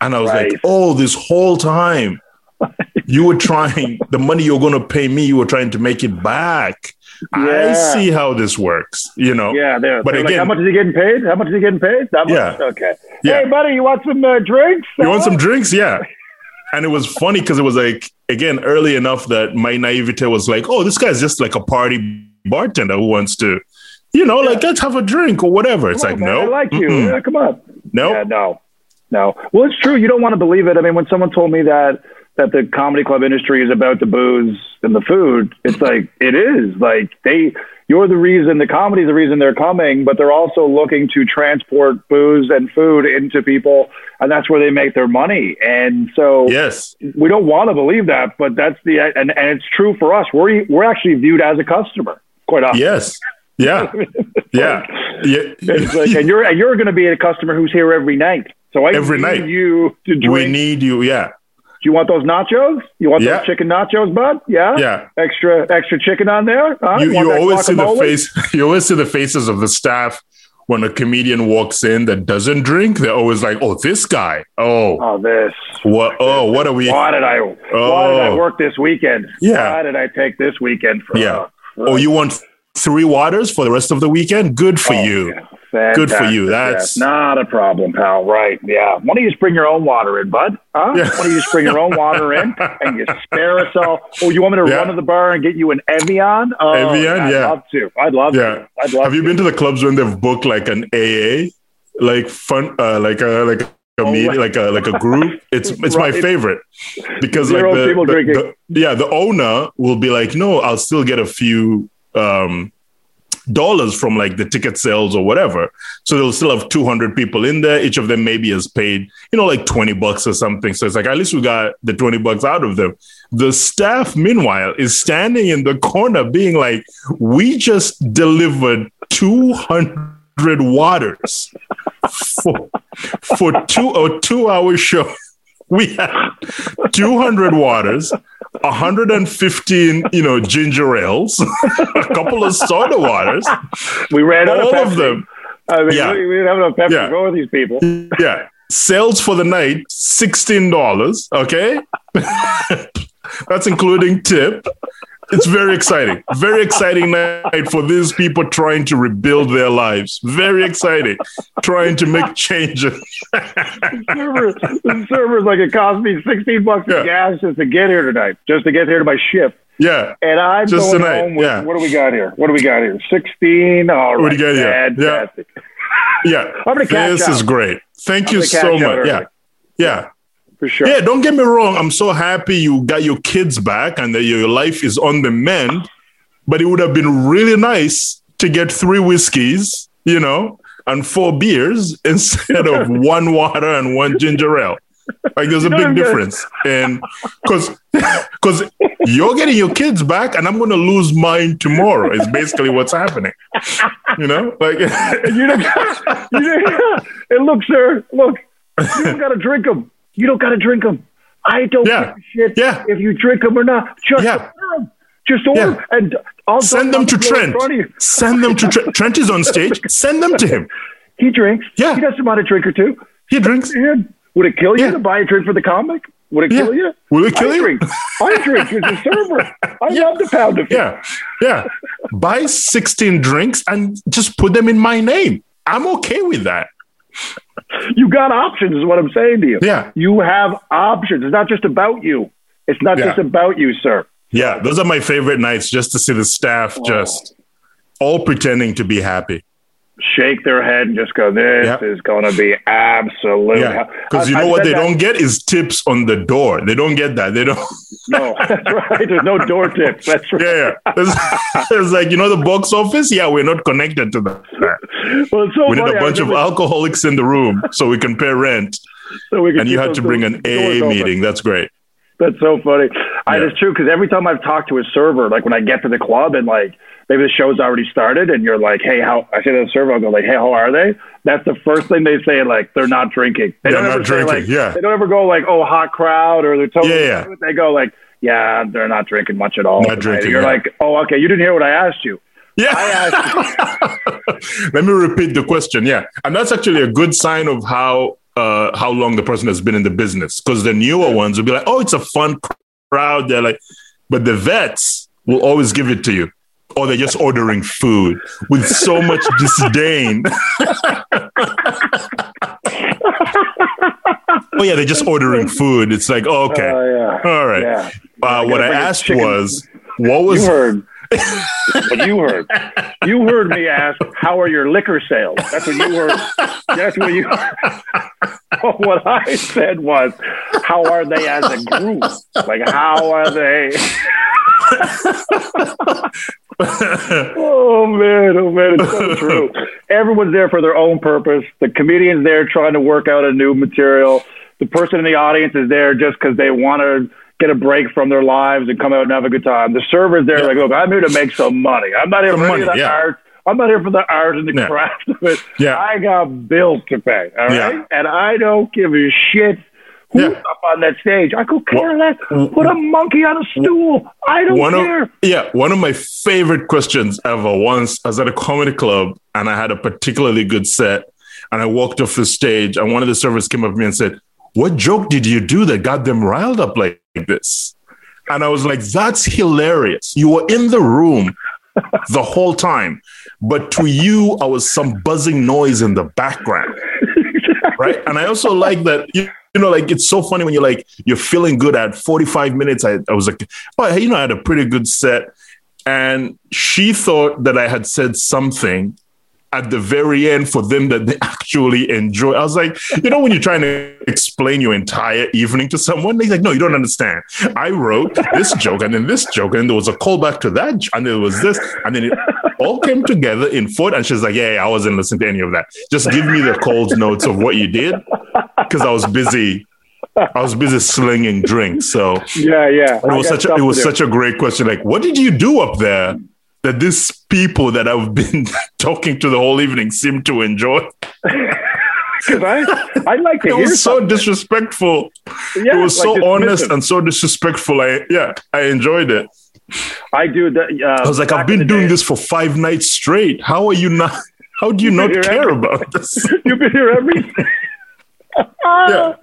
And I was Right. like, oh, this whole time you were trying the money you're going to pay me. You were trying to make it back. Yeah. I see how this works. You know. Yeah, they're, But they're like, again- how much is he getting paid? How much is he getting paid? That much? Yeah. Okay. Yeah. Hey, buddy, you want some uh, drinks? You want some drinks? Yeah. And it was funny because it was like, again, early enough that my naivete was like, oh, this guy's just like a party bartender who wants to, you know, like, let's have a drink or whatever. It's Come like, on, man, no. I like you. Yeah, come on. No. Yeah, no, no. Well, it's true. You don't want to believe it. I mean, when someone told me that that the comedy club industry is about the booze and the food, it's like it is. Like they, you're the reason. The comedy's the reason they're coming, but they're also looking to transport booze and food into people, and that's where they make their money. And so, Yes. we don't want to believe that, but that's the and, and it's true for us. We're we're actually viewed as a customer quite often. Yes. Yeah. Yeah. Yeah. It's like, and you're and you're going to be a customer who's here every night. So I Every need night. you to drink. we need you. Yeah. Do you want those nachos? You want Yeah. those chicken nachos, bud? Yeah. Yeah. Extra extra chicken on there. Huh? You, you always see the face, you always see the faces of the staff when a comedian walks in that doesn't drink. They're always like, oh, this guy. Oh, Oh, this. what? Oh, what are we? Why did I? Oh. Why did I Oh. work this weekend? Yeah. Why did I take this weekend for? Yeah. uh, Oh, you want three waters for the rest of the weekend? Good for Oh, you. yeah. Good for you. That's- Yes. not a problem, pal. Right? Yeah. Why don't you just bring your own water in, bud? Huh? Yeah. Why don't you just bring your own water in and you spare us all? Oh, you want me to Yeah. run to the bar and get you an Evian? Oh, Evian, I'd yeah. love to. I'd love Yeah. to. I'd love Have you to. been to the clubs when they've booked like an AA, like fun, uh, like a like a Oh, meeting, like a like a group? It's it's my favorite because Zero like the, people the- drinking. the- yeah the owner will be like, no, I'll still get a few um dollars from like the ticket sales or whatever. So they'll still have 200 people in there. Each of them maybe has paid, you know, like 20 bucks or something. So it's like, at least we got the 20 bucks out of them. The staff, meanwhile, is standing in the corner being like, we just delivered 200 waters for, for two or two hour show. We had 200 waters, 115, you know, ginger ales, a couple of soda waters, we ran out all of, Pepsi. them. I mean, Yeah. we, we didn't have enough Pepsi Yeah. to go with these people. Yeah. Sales for the night, $16. Okay. That's including tip. It's very exciting. Very exciting night for these people trying to rebuild their lives. Very exciting. Trying to make changes. the, server, the server's like it cost me sixteen bucks Yeah. of gas just to get here tonight, just to get here to my ship. Yeah. And I'm Just going tonight, home with, yeah. what do we got here? What do we got here? 16? All right. What do you got here? Yeah. Fantastic. Yeah. I'm gonna catch This is great. Thank I'm you so much. early. Yeah. Yeah. For sure. Yeah, don't get me wrong. I'm so happy you got your kids back and that your life is on the mend. But it would have been really nice to get three whiskeys, you know, and four beers instead of one water and one ginger ale. Like there's a know, big difference. And because because you're getting your kids back and I'm gonna lose mine tomorrow is basically what's happening. You know? Like You don't, you don't, and look, sir, look, you don't got to drink them. You don't got to drink them. I don't Yeah. give a shit Yeah. if you drink them or not. Just Yeah. order them. Just order Yeah. 'em, and I'll send them to on the floor in Trent. front of you. Send them to Trent. Trent is on stage. Send them to him. He drinks. Yeah. He doesn't mind a drink or two. He drinks. Would it kill you Yeah. to buy a drink for the comic? Would it Yeah. kill you? Will it kill I you? Drink. I drink as a server. I love the pound of Yeah. Yeah. Buy 16 drinks and just put them in my name. I'm okay with that. You got options, is what I'm saying to you. Yeah. You have options. It's not just about you. It's not Yeah. just about you, sir. Yeah. Those are my favorite nights just to see the staff oh. just all pretending to be happy. Shake their head and just go, this Yeah. is going to be absolute. Yeah. Because you know I what they that- don't get is tips on the door. They don't get that. They don't. No, that's right. There's no door tips. That's right. Yeah. yeah. It's, it's like, you know, the box office? Yeah, we're not connected to that. Well, so We need a bunch of alcoholics in the room so we can pay rent. so we could And you had to bring an AA meeting. That's great. That's so funny. I, it's true because every time I've talked to a server, like when I get to the club and like maybe the show's already started, and you're like, "Hey, how?" I say to the server, I'll go like, "Hey, how are they?" That's the first thing they say. Like they're not drinking. They They're don't not ever say like, yeah. They don't ever go like, "Oh, hot crowd," or they're totally. Yeah, yeah. They go like, "Yeah, they're not drinking much at all." Not tonight." drinking, You're yeah. like, "Oh, okay, you didn't hear what I asked you." Yeah. Let me repeat the question. Yeah. And that's actually a good sign of how uh, how long the person has been in the business. Because the newer ones will be like, oh, it's a fun crowd. They're like, but the vets will always give it to you. Or they're just ordering food with so much disdain. oh yeah, they're just ordering food. It's like, oh, okay, Oh, yeah. all right. Yeah. Uh, what I asked chicken. was, what was You heard. But you heard. You heard me ask, "How are your liquor sales?" That's what you heard. That's what you. what I said was, "How are they as a group? Like, how are they?" oh man, oh man, it's so true. Everyone's there for their own purpose. The comedian's there trying to work out a new material. The person in the audience is there just because they want to get a break from their lives and come out and have a good time. The server's there like, look, I'm here to make some money. I'm not here Some for money, the yeah. art. I'm not here for the art and the Yeah. craft of it. Yeah. I got bills to pay. All right, Yeah. and I don't give a shit. Who's Yeah. up on that stage? I could care less. Put a monkey on a stool. I don't one care. of yeah one of my favorite questions ever once i was at a comedy club and i had a particularly good set and i walked off the stage and one of the servers came up to me and said what joke did you do that got them riled up like this and i was like that's hilarious you were in the room the whole time but to you i was some buzzing noise in the background right? And I also like that you, you know, like it's so funny when you're like you're feeling good at 45 minutes. I, I was like, oh, you know, I had a pretty good set, and she thought that I had said something at the very end for them that they actually enjoy. I was like, you know, when you're trying to explain your entire evening to someone, they're like, no, you don't understand. I wrote this joke and then this joke, and there was a callback to that, and there was this, and then it all came together in foot. And she's like, yeah, yeah, I wasn't listening to any of that. Just give me the cold notes of what you did, because I was busy. I was busy slinging drinks. So Yeah, yeah. I was such a, it was do. such a great question. Like, what did you do up there that these people that I've been talking to the whole evening seem to enjoy? I, I like to It was so something. disrespectful. Yeah, it was like so honest and so disrespectful. I yeah, I enjoyed it. I do that. Uh, I was like, I've been doing this for five nights straight. How are you not? How do you not You're care every- about this? You've been here every. Yeah.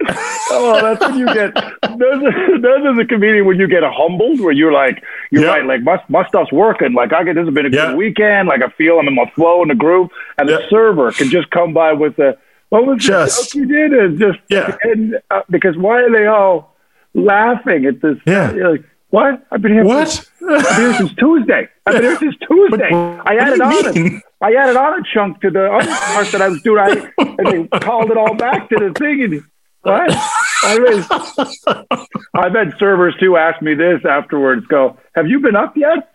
oh, that's when you get. Those are, those are the comedian when you get humbled, where you're like, you're Yeah. right, like my my stuff's working. Like I get this has been a Yeah. good weekend. Like I feel I'm in my flow in the groove, and the server can just come by with the what was the Just- you did? And just Yeah. and uh, because why are they all laughing at this? Yeah. You're like, what? I've been here. What? I've been here since Tuesday. I've been here since Tuesday. I added on mean? I added on a chunk to the other part that I was doing. I and they called it all back to the thing. And what? I mean, I've had servers too ask me this afterwards. Go, have you been up yet?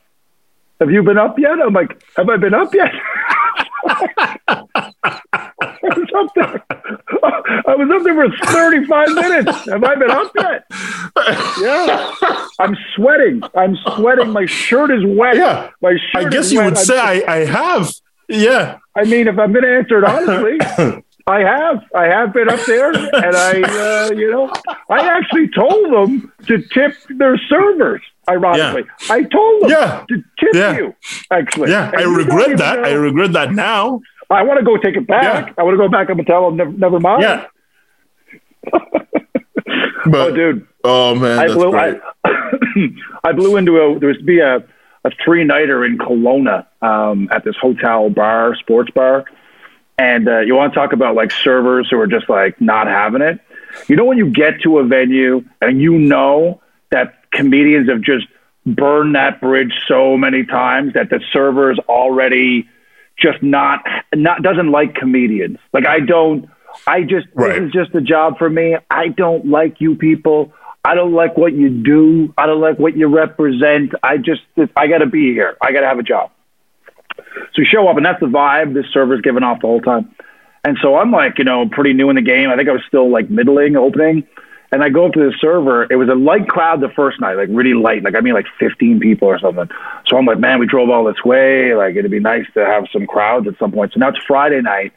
Have you been up yet? I'm like, have I been up yet? I was up there. I was up there for 35 minutes. Have I been up yet? Yeah. I'm sweating. I'm sweating. My shirt is wet. Yeah. My shirt I guess you wet. would I'm- say I, I have. Yeah. I mean, if I'm going to answer it honestly, I have. I have been up there, and I, uh, you know, I actually told them to tip their servers. Ironically, I told them Yeah. to tip Yeah. you. Actually, Yeah. And I regret that. know- I regret that now. I want to go take it back. Yeah. I want to go back up and tell them never, never mind. Yeah. Oh, dude, oh man, I blew. I, I blew into a. There was to be a a three nighter in Kelowna um, at this hotel bar, sports bar, and uh, you want to talk about like servers who are just like not having it. You know when you get to a venue and you know that comedians have just burned that bridge so many times that the servers already just not not doesn't like comedians. Like I don't. I just Right. this is just a job for me. I don't like you people. I don't like what you do. I don't like what you represent. I just I got to be here. I got to have a job. So you show up, and that's the vibe this server's giving off the whole time. And so I'm like, you know, pretty new in the game. I think I was still like middling opening. And I go up to the server. It was a light crowd the first night, like really light. Like I mean, like 15 people or something. So I'm like, man, we drove all this way. Like it'd be nice to have some crowds at some point. So now it's Friday night.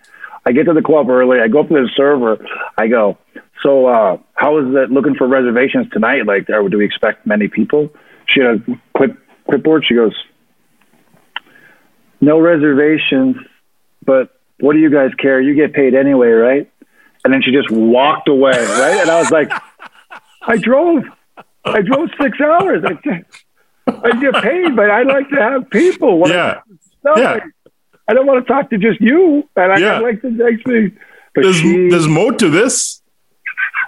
I get to the club early. I go up to the server. I go, so uh, how is it looking for reservations tonight? Like, do we expect many people? She had a clip clipboard. She goes, no reservations, but what do you guys care? You get paid anyway, right? And then she just walked away, right? And I was like, I drove. I drove six hours. I, I get paid, but I like to have people. When Yeah. I, Yeah. I don't want to talk to just you, and I, Yeah. I like to actually. There's there's more to this.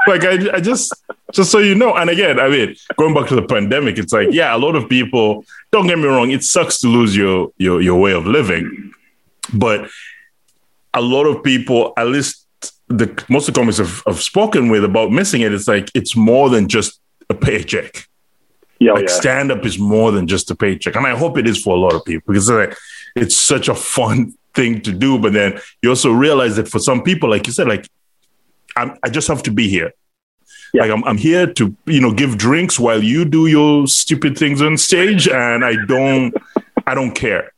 Like I, I just just so you know, and again, I mean, going back to the pandemic, it's like, yeah, a lot of people. Don't get me wrong, it sucks to lose your your your way of living, but a lot of people, at least the most of the comics I've, I've spoken with about missing it, it's like it's more than just a paycheck. yeah, oh, like yeah. stand up is more than just a paycheck and i hope it is for a lot of people because like, it's such a fun thing to do but then you also realize that for some people like you said like I'm, i just have to be here Yeah. like I'm, I'm here to you know give drinks while you do your stupid things on stage and i don't i don't care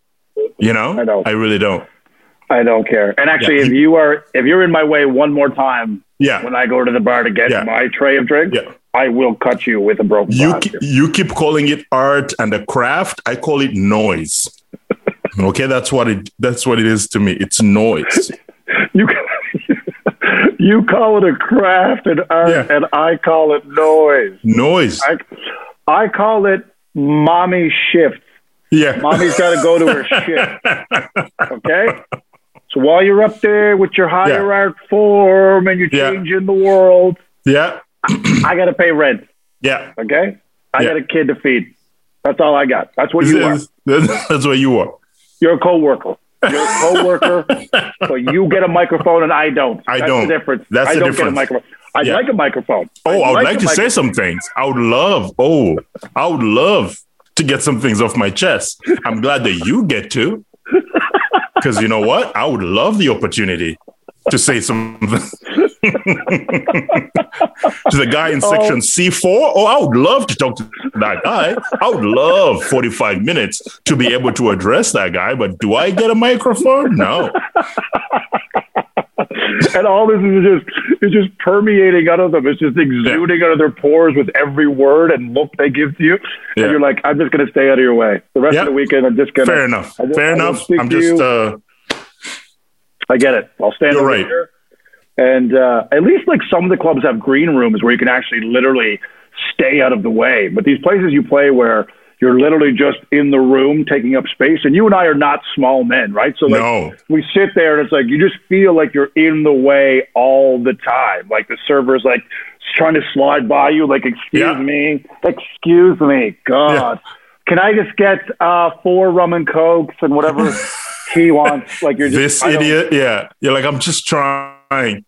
you know I know. i really don't I don't care. And actually, Yeah. if you are, if you're in my way one more time yeah when I go to the bar to get Yeah. my tray of drinks, yeah I will cut you with a broken you glass. ke- you keep calling it art and a craft i call it noise okay that's what it that's what it is to me it's noise You you call it a craft and art, and I call it noise. noise I I call it mommy shift. yeah Mommy's got to go to her shift. Okay. So while you're up there with your higher Yeah. art form and you're Yeah. changing the world, Yeah, I got to pay rent. yeah. Okay. I Yeah. got a kid to feed. That's all I got. That's what you are. That's what you are. You're a coworker. You're a coworker, so you get a microphone and I don't. I That's don't. The difference. That's I the don't get a microphone. I'd Yeah. like a microphone. Oh, I would like, a to say some things. I would love. Oh, I would love to get some things off my chest. I'm glad that you get to, because you know what? I would love the opportunity to say something to the guy in section C4. Oh, I would love to talk to that guy. I would love 45 minutes to be able to address that guy. But do I get a microphone? No. and all this is just it's just permeating out of them. It's just exuding out of their pores with every word and look they give to you. Yeah. And you're like, I'm just going to stay out of your way. The rest Yeah. of the weekend, I'm just going to. Fair enough. Just- Fair enough. I'm just. uh I get it. I'll stand over right. here. And uh, at least like some of the clubs have green rooms where you can actually literally stay out of the way. But these places you play where you're literally just in the room taking up space, and you and I are not small men, right? So like No. we sit there and it's like you just feel like you're in the way all the time. Like the server's like trying to slide by you, like excuse Yeah. me, excuse me, God. Can I just get uh, four rum and cokes and whatever he wants? Like you're just this idiot yeah you're like i'm just trying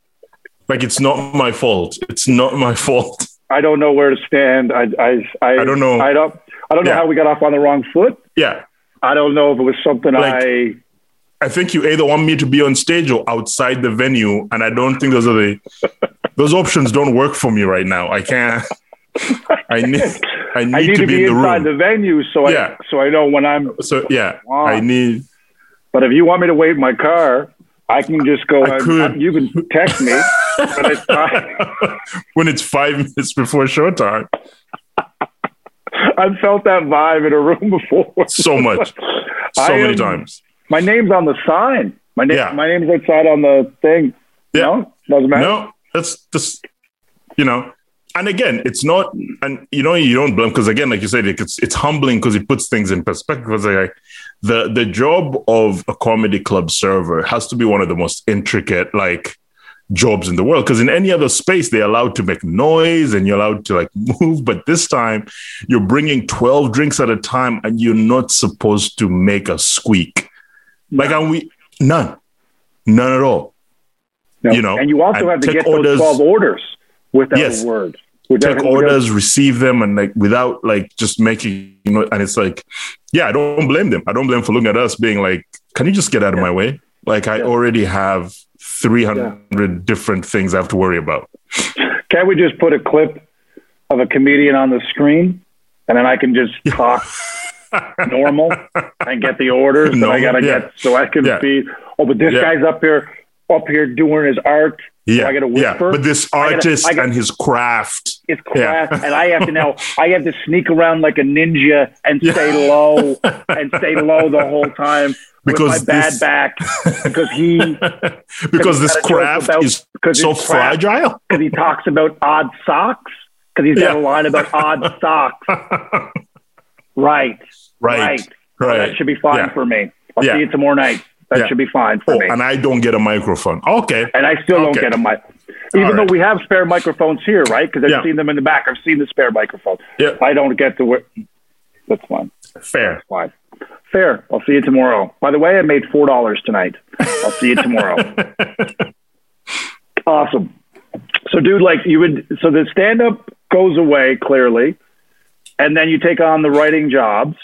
like it's not my fault it's not my fault I don't know where to stand. I, I, I, I don't know. I don't, I don't know Yeah. how we got off on the wrong foot. yeah I don't know if it was something Like- I. i think you either want me to be on stage or outside the venue and i don't think those are the those options don't work for me right now i can't i need i need, I need to, be, in the inside room the venue so Yeah. I so I know when I'm. so yeah Wow. i need But if you want me to wait in my car, I can just go. I could. You can text me. but it's when it's five minutes before showtime I've felt that vibe in a room before. so much so many times My name's on the sign. My name. Yeah. My name's outside on the thing. Yeah. No, doesn't matter. No, that's just you know. And again, it's not, and you know, you don't blame because again, like you said, it's it's humbling because it puts things in perspective. Because like the the job of a comedy club server has to be one of the most intricate like jobs in the world. Because in any other space, they're allowed to make noise and you're allowed to like move, but this time you're bringing twelve drinks at a time, and you're not supposed to make a squeak. Like, and we none, none at all. No. you know, and you also and have to get those orders- twelve orders without Yes. a word. Without, take orders, receive them, and like without like just making you know. And it's like, yeah, I don't blame them. I don't blame them for looking at us being like, "Can you just get out of my way?" Like I Yeah. already have three hundred different things I have to worry about. Can't we just put a clip of a comedian on the screen, and then I can just talk normal and get the orders that I gotta yeah. get, so I can Yeah. be. Oh, but this Yeah. guy's up here, up here doing his art. Yeah, I gotta yeah. But this I gotta- artist I gotta- and his craft. Yeah. craft, and I have to now. I have to sneak around like a ninja and Yeah. stay low and stay low the whole time Because with my bad back because he because this got craft about- is so craft- fragile. because he talks about odd socks. because he's got Yeah. a line about odd socks. Right. Right. Right. Right. That should be fine Yeah. for me. I'll Yeah. see you tomorrow night. That Yeah. should be fine for Oh, me. and I don't get a microphone. Okay. And I still don't get a mic. Even All though we have spare microphones here, right? Because I've Yeah. seen them in the back. I've seen the spare microphone. Yeah. I don't get to wear. That's fine. Fair. Fine. Fair. I'll see you tomorrow. By the way, I made four dollars tonight. I'll see you tomorrow. awesome. So, dude, like you would. So the stand up goes away clearly, and then you take on the writing jobs.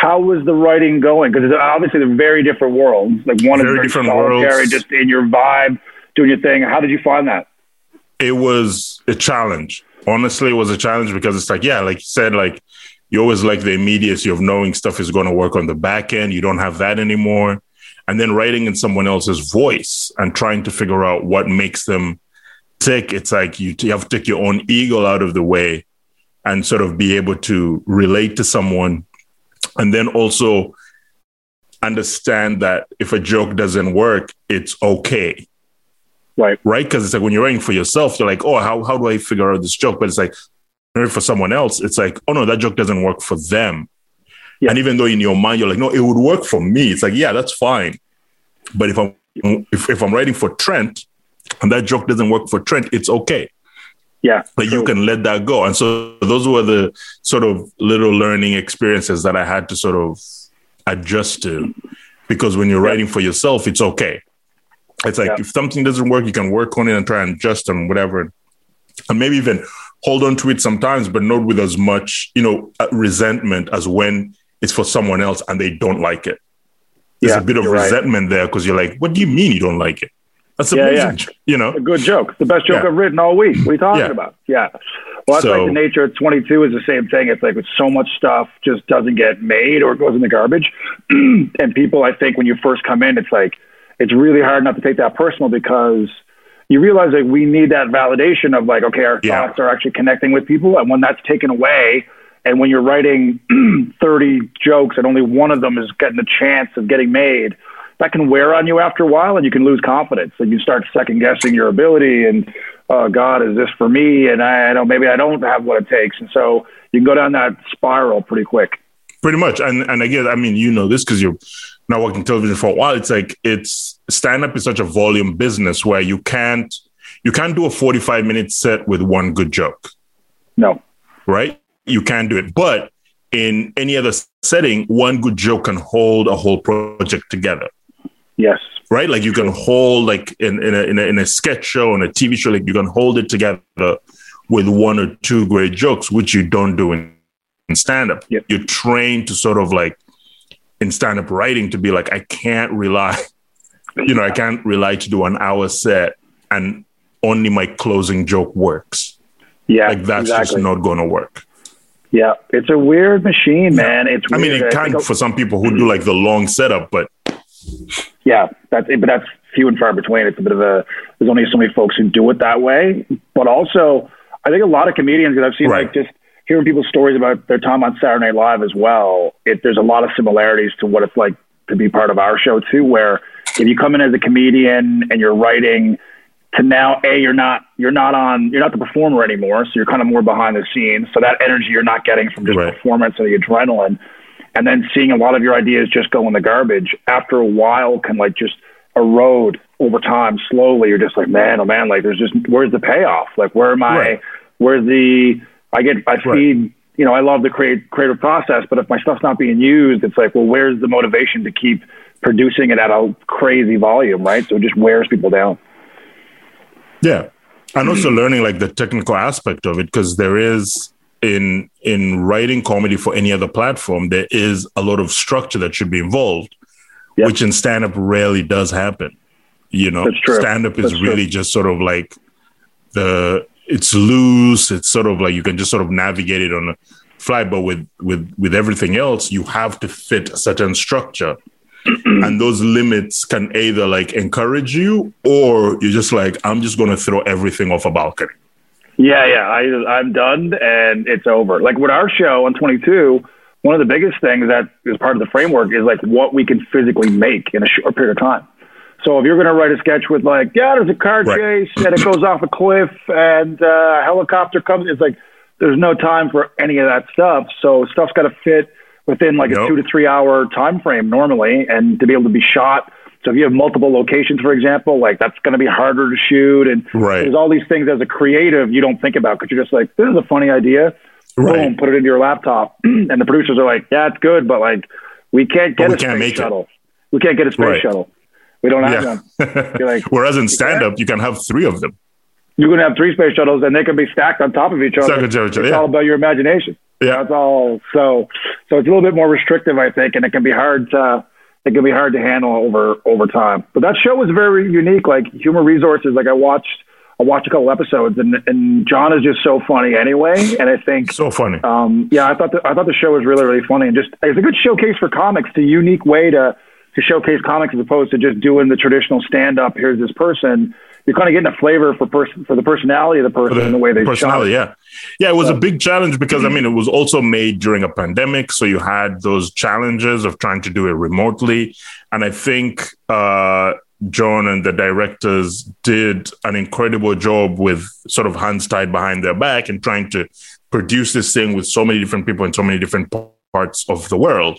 How was the writing going? Because obviously they're very different worlds. Like one Very is very different solitary, worlds. just in your vibe, doing your thing. How did you find that? it was a challenge. Honestly, it was a challenge because it's like, yeah, like you said, like you always like the immediacy of knowing stuff is going to work on the back end. You don't have that anymore. And then writing in someone else's voice and trying to figure out what makes them tick. It's like you, you have to take your own ego out of the way and sort of be able to relate to someone. And then also understand that if a joke doesn't work, it's okay Right. right? Because it's like when you're writing for yourself, you're like, oh, how, how do I figure out this joke? But it's like, for someone else, it's like, oh no, that joke doesn't work for them. Yeah. And even though in your mind you're like, no, it would work for me. It's like, yeah, that's fine. But if I'm if, if I'm writing for Trent and that joke doesn't work for Trent, it's okay. Yeah. Like you can let that go. And so those were the sort of little learning experiences that I had to sort of adjust to. Because when you're Yeah. writing for yourself, it's okay. It's like Yeah. if something doesn't work, you can work on it and try and adjust and whatever. And maybe even hold on to it sometimes, but not with as much, you know, uh, resentment as when it's for someone else and they don't like it. There's Yeah, a bit of you're right. resentment there because you're like, what do you mean you don't like it? That's Yeah, amazing. You know? A good joke. The best joke Yeah. I've written all week. What are you talking Yeah. about? Yeah. Well, that's So- like the nature of 22 is the same thing. It's like with so much stuff just doesn't get made or goes in the garbage. and people, I think when you first come in, it's like, it's really hard not to take that personal because you realize that we need that validation of like, okay, our Yeah. thoughts are actually connecting with people. And when that's taken away, and when you're writing 30 jokes and only one of them is getting a chance of getting made, that can wear on you after a while and you can lose confidence and you start second guessing your ability and oh god is this for me and i, I know maybe i don't have what it takes and so you can go down that spiral pretty quick Pretty much. And and again, I mean, you know this because you're not working television for a while. It's like it's stand up is such a volume business where you can't you can't do a 45 minute set with one good joke, no right? You can't do it. But in any other setting, one good joke can hold a whole project together. Yes Right? Like you can hold like in, in a in a in a sketch show and a TV show, like you can hold it together with one or two great jokes, which you don't do in, in stand up. Yep. You're trained to sort of like in stand up writing to be like, I can't rely, you know, I can't rely to do an hour set and only my closing joke works. yeah Like that's just not going to work. yeah it's a weird machine man it's I mean, weird. it I can for some people who do like the long setup, but yeah that's it, but that's few and far between it's a bit of a there's only so many folks who do it that way but also i think a lot of comedians that i've seen Right. like just hearing people's stories about their time on saturday night live as well it there's a lot of similarities to what it's like to be part of our show too where if you come in as a comedian and you're writing to now a you're not you're not on you're not the performer anymore so you're kind of more behind the scenes so that energy you're not getting from just Right. performance and the adrenaline and then seeing a lot of your ideas just go in the garbage after a while can like just erode over time slowly you're just like man oh man like there's just where's the payoff like where am i Right. where's the i get i Right. feed you know i love the create, creative process but if my stuff's not being used it's like well where's the motivation to keep producing it at a crazy volume right so it just wears people down Yeah. And also mm-hmm. learning like the technical aspect of it because there is in in writing comedy for any other platform there is a lot of structure that should be involved Yep. which in stand up rarely does happen. You know, stand up is That's true. really just sort of like the it's loose, it's sort of like you can just sort of navigate it on a fly but with with with everything else you have to fit a certain structure and those limits can either like encourage you or you're just like i'm just going to throw everything off a balcony Yeah, yeah. I, I'm done and it's over. Like with our show on 22, one of the biggest things that is part of the framework is like what we can physically make in a short period of time. So if you're going to write a sketch with like, yeah, there's a car Right. chase and it goes off a cliff and uh, a helicopter comes, it's like there's no time for any of that stuff. So stuff's got to fit within like a two to three hour time frame normally, and to be able to be shot. So if you have multiple locations, for example, like that's going to be harder to shoot, and Right. there's all these things as a creative you don't think about because you're just like, this is a funny idea. Right. Boom, put it into your laptop, and the producers are like, yeah, it's good, but like we can't get But we a can't space make it. shuttle. We can't get a space Right. shuttle. We don't have Yeah. one. You're like, Whereas in stand up, you can have three of them. you're going to have three space shuttles, and they can be stacked on top of each other. Stacked on top of each other, It's yeah. all about your imagination. Yeah. That's all. So, so it's a little bit more restrictive, I think, and it can be hard to it can be hard to handle over over time. But that show was very unique. Like Humour Resources, like I watched I watched a couple episodes, and and Jon is just so funny anyway. And I think So funny. um, yeah, I thought the, I thought the show was really really funny and just it's a good showcase for comics. It's a unique way to to showcase comics as opposed to just doing the traditional stand up. Here's this person. You're kind of getting a flavor for person for the personality of the person and the way they shot personality, it. yeah. Yeah, it was a big challenge because I mean it was also made during a pandemic, so you had those challenges of trying to do it remotely. And I think uh Jon and the directors did an incredible job with sort of hands tied behind their back and trying to produce this thing with so many different people in so many different parts of the world.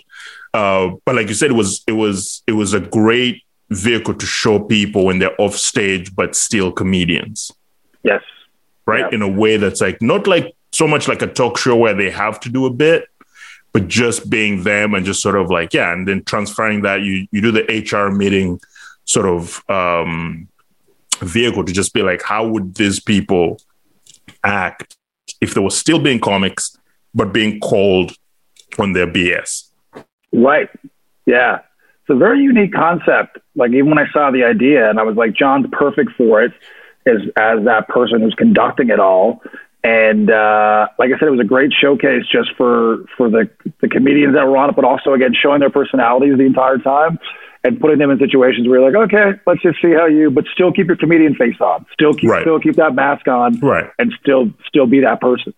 Uh, but like you said, it was it was it was a great vehicle to show people when they're off stage but still comedians Yes. right? Yeah. In a way that's like not like so much like a talk show where they have to do a bit, but just being them and just sort of like, yeah, and then transferring that you you do the HR meeting sort of um vehicle to just be like, how would these people act if they were still being comics, but being called on their BS? Right. Yeah. It's a very unique concept. Like even when I saw the idea and I was like, Jon's perfect for it as as that person who's conducting it all. And uh, like I said, it was a great showcase just for for the the comedians that were on it, but also again showing their personalities the entire time and putting them in situations where you're like, okay, let's just see how you, but still keep your comedian face on, still keep Right. still keep that mask on, Right. and still still be that person.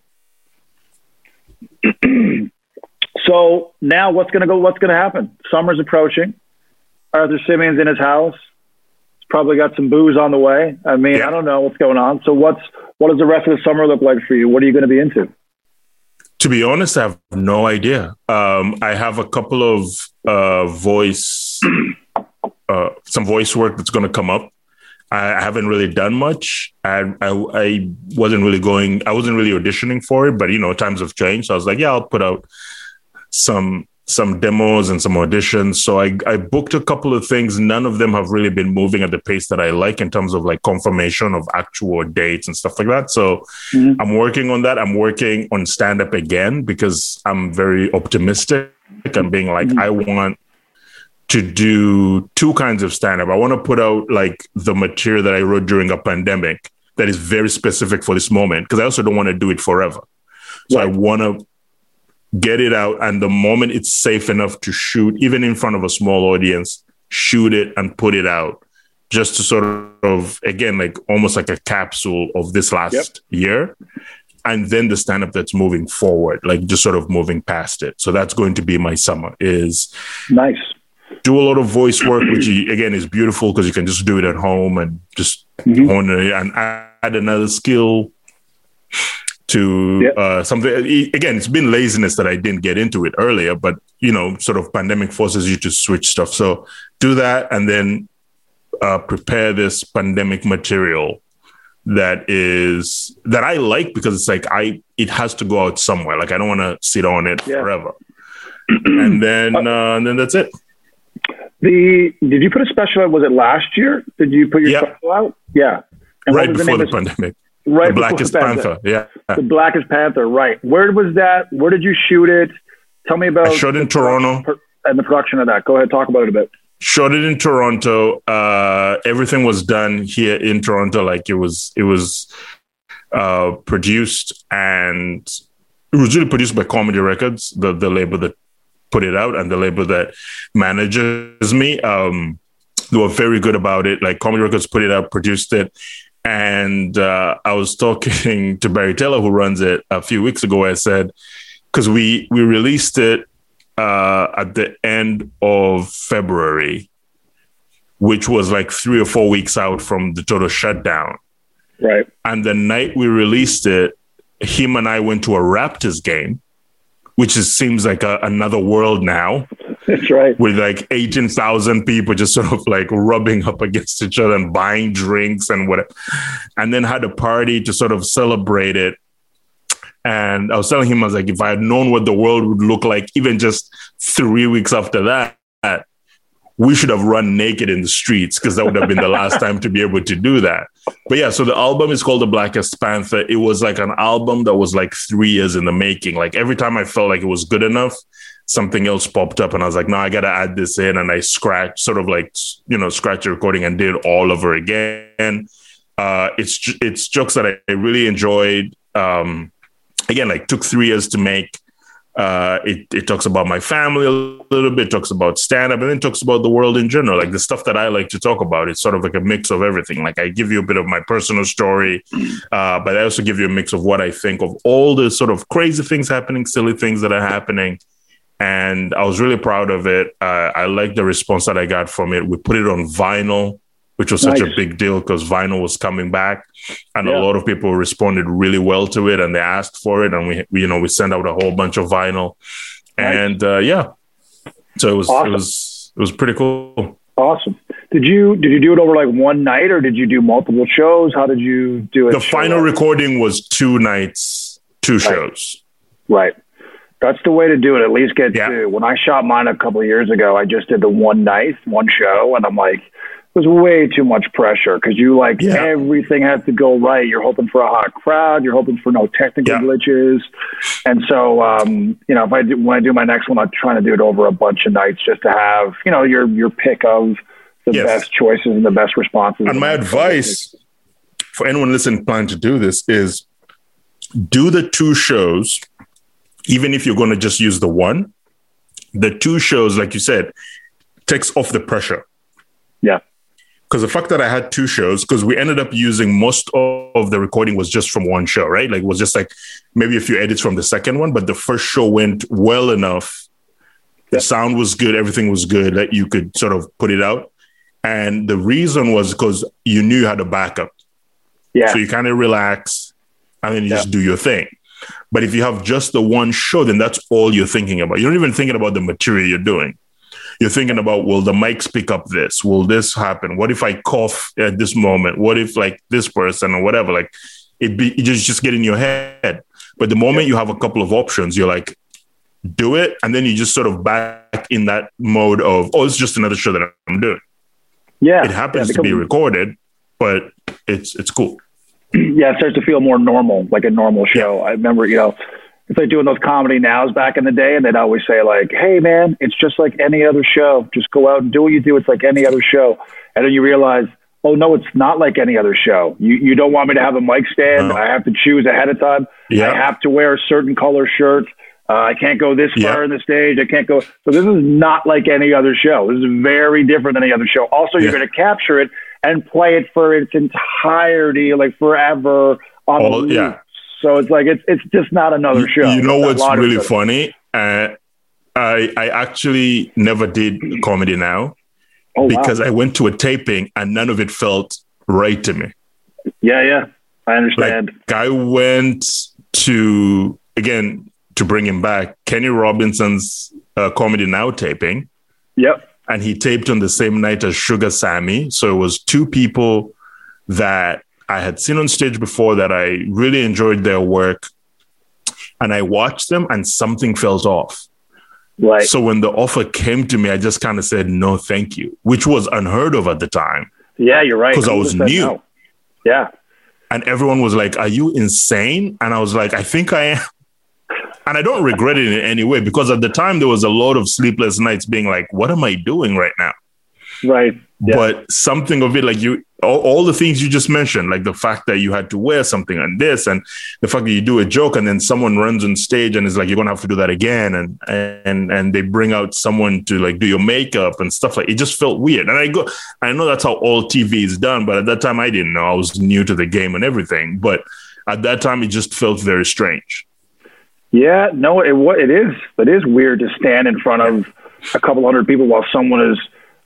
so now what's going to go what's going to happen summer's approaching arthur simeon's in his house he's probably got some booze on the way i mean Yeah. i don't know what's going on so what's what does the rest of the summer look like for you what are you going to be into To be honest, I have no idea. Um, I have a couple of uh, voice, uh, some voice work that's going to come up. I, I haven't really done much. I, I I wasn't really going. I wasn't really auditioning for it, but you know, times have changed. So I was like, yeah, I'll put out some some demos and some auditions. So I I booked a couple of things. None of them have really been moving at the pace that I like in terms of like confirmation of actual dates and stuff like that. So Mhm. I'm working on that. I'm working on stand up again because I'm very optimistic. I'm being like, Mhm. I want to do two kinds of stand up. I want to put out like the material that I wrote during a pandemic that is very specific for this moment because I also don't want to do it forever. So I want to get it out. And the moment it's safe enough to shoot, even in front of a small audience, shoot it and put it out just to sort of, again, like almost like a capsule of this last Yep. year. And then the stand up that's moving forward, like just sort of moving past it. So that's going to be my summer is nice do a lot of voice work, which you- again is beautiful because you can just do it at home and just Mhm. hone it and add another skill to Yep. uh, something. Again, it's been laziness that I didn't get into it earlier, but you know, sort of pandemic forces you to switch stuff. So do that and then uh, prepare this pandemic material that is that I like because it's like I it has to go out somewhere. Like I don't want to sit on it Yeah. forever. and then uh, and then that's it. the did you put a special out was it last year did you put your Yeah. special out yeah and right before the of- pandemic. Right the Blackest the pandemic? Panther. Yeah. The Blackest Panther, right. Where was that? Where did you shoot it? Tell me about I shot in Toronto. and the production of that. Go ahead, talk about it a bit. Shot it in Toronto. Uh, everything was done here in Toronto. Like it was, it was uh, produced and it was really produced by Comedy Records, the the label that put it out and the label that manages me. Um, they were very good about it. Like Comedy Records put it out, produced it, and uh, I was talking to Barry Taylor, who runs it, a few weeks ago. I said because we we released it uh, at the end of February which was like three or four weeks out from the total shutdown. Right. And the night we released it, him and I went to a Raptors game, which is, seems like a, another world now. That's right. With like 18,000 people just sort of like rubbing up against each other and buying drinks and whatever. And then had a party to sort of celebrate it. And I was telling him, I was like, if I had known what the world would look like, even just three weeks after that, we should have run naked in the streets because that would have been the last time to be able to do that. But yeah, so the album is called The Blackest Panther. It was like an album that was like three years in the making. Like every time I felt like it was good enough, something else popped up and I was like, no, I got to add this in. And I scratched, sort of like, you know, scratch the recording and did all over again. Uh, it's, it's jokes that I really enjoyed. Um, again, like took three years to make. Uh, it, it talks about my family a little bit, talks about stand up, and then talks about the world in general, like the stuff that I like to talk about. It's sort of like a mix of everything. Like I give you a bit of my personal story, uh, but I also give you a mix of what I think of all the sort of crazy things happening, silly things that are happening. And I was really proud of it. Uh, I like the response that I got from it. We put it on vinyl which was nice. such a big deal because vinyl was coming back and yeah. a lot of people responded really well to it and they asked for it and we, we you know we sent out a whole bunch of vinyl nice. and uh, yeah so it was awesome. it was it was pretty cool awesome did you did you do it over like one night or did you do multiple shows how did you do it the final recording was two nights two right. shows right that's the way to do it. At least get yeah. two. When I shot mine a couple of years ago, I just did the one night, one show, and I'm like, it was way too much pressure because you like yeah. everything has to go right. You're hoping for a hot crowd. You're hoping for no technical yeah. glitches. And so, um, you know, if I do, when I do my next one, I'm trying to do it over a bunch of nights just to have, you know, your, your pick of the yes. best choices and the best responses. And my advice for anyone listening planning to do this is do the two shows, even if you're going to just use the one, the two shows, like you said, takes off the pressure. Yeah because the fact that I had two shows, because we ended up using most of the recording was just from one show, right? Like it was just like maybe a few edits from the second one, but the first show went well enough. The sound was good, everything was good that you could sort of put it out. And the reason was because you knew you had a backup. Yeah. So you kind of relax and then you yeah. just do your thing. But if you have just the one show, then that's all you're thinking about. You're not even thinking about the material you're doing. You're thinking about will the mics pick up this? Will this happen? What if i cough at this moment? What if like this person or whatever? Like it be it just just get in your head. But the moment you have a couple of options you're like do it. And then you just sort of back in that mode of oh it's just another show that i'm doing. Yeah. It happens yeah, to be recorded but it's it's cool yeah it starts to feel more normal like a normal show i remember you know it's like doing those comedy nows back in the day, and they'd always say like, "Hey, man, it's just like any other show. Just go out and do what you do. It's like any other show." And then you realize, oh no, it's not like any other show. You you don't want me to have a mic stand. No. I have to choose ahead of time. Yeah. I have to wear a certain color shirt. Uh, I can't go this far yeah. in the stage. I can't go. So this is not like any other show. This is very different than any other show. Also, you're yeah. going to capture it and play it for its entirety, like forever on All, the loop. Yeah. So it's like it's it's just not another show. You know what's really funny? Uh, I I actually never did comedy now oh, because wow. I went to a taping and none of it felt right to me. Yeah, yeah, I understand. Like I went to again to bring him back Kenny Robinson's uh, comedy now taping. Yep. And he taped on the same night as Sugar Sammy, so it was two people that I had seen on stage before that I really enjoyed their work. And I watched them and something felt off. Right. So when the offer came to me, I just kind of said, no, thank you, which was unheard of at the time. Yeah, you're right. Because I was new. No. Yeah. And everyone was like, are you insane? And I was like, I think I am. And I don't regret it in any way because at the time there was a lot of sleepless nights being like, what am I doing right now? Right. Yeah. But something of it, like you, all, all, the things you just mentioned, like the fact that you had to wear something and this, and the fact that you do a joke and then someone runs on stage and is like, you're gonna have to do that again, and and and they bring out someone to like do your makeup and stuff like. It just felt weird, and I go, I know that's how all TV is done, but at that time I didn't know. I was new to the game and everything, but at that time it just felt very strange. Yeah, no, it what it is. It is weird to stand in front of a couple hundred people while someone is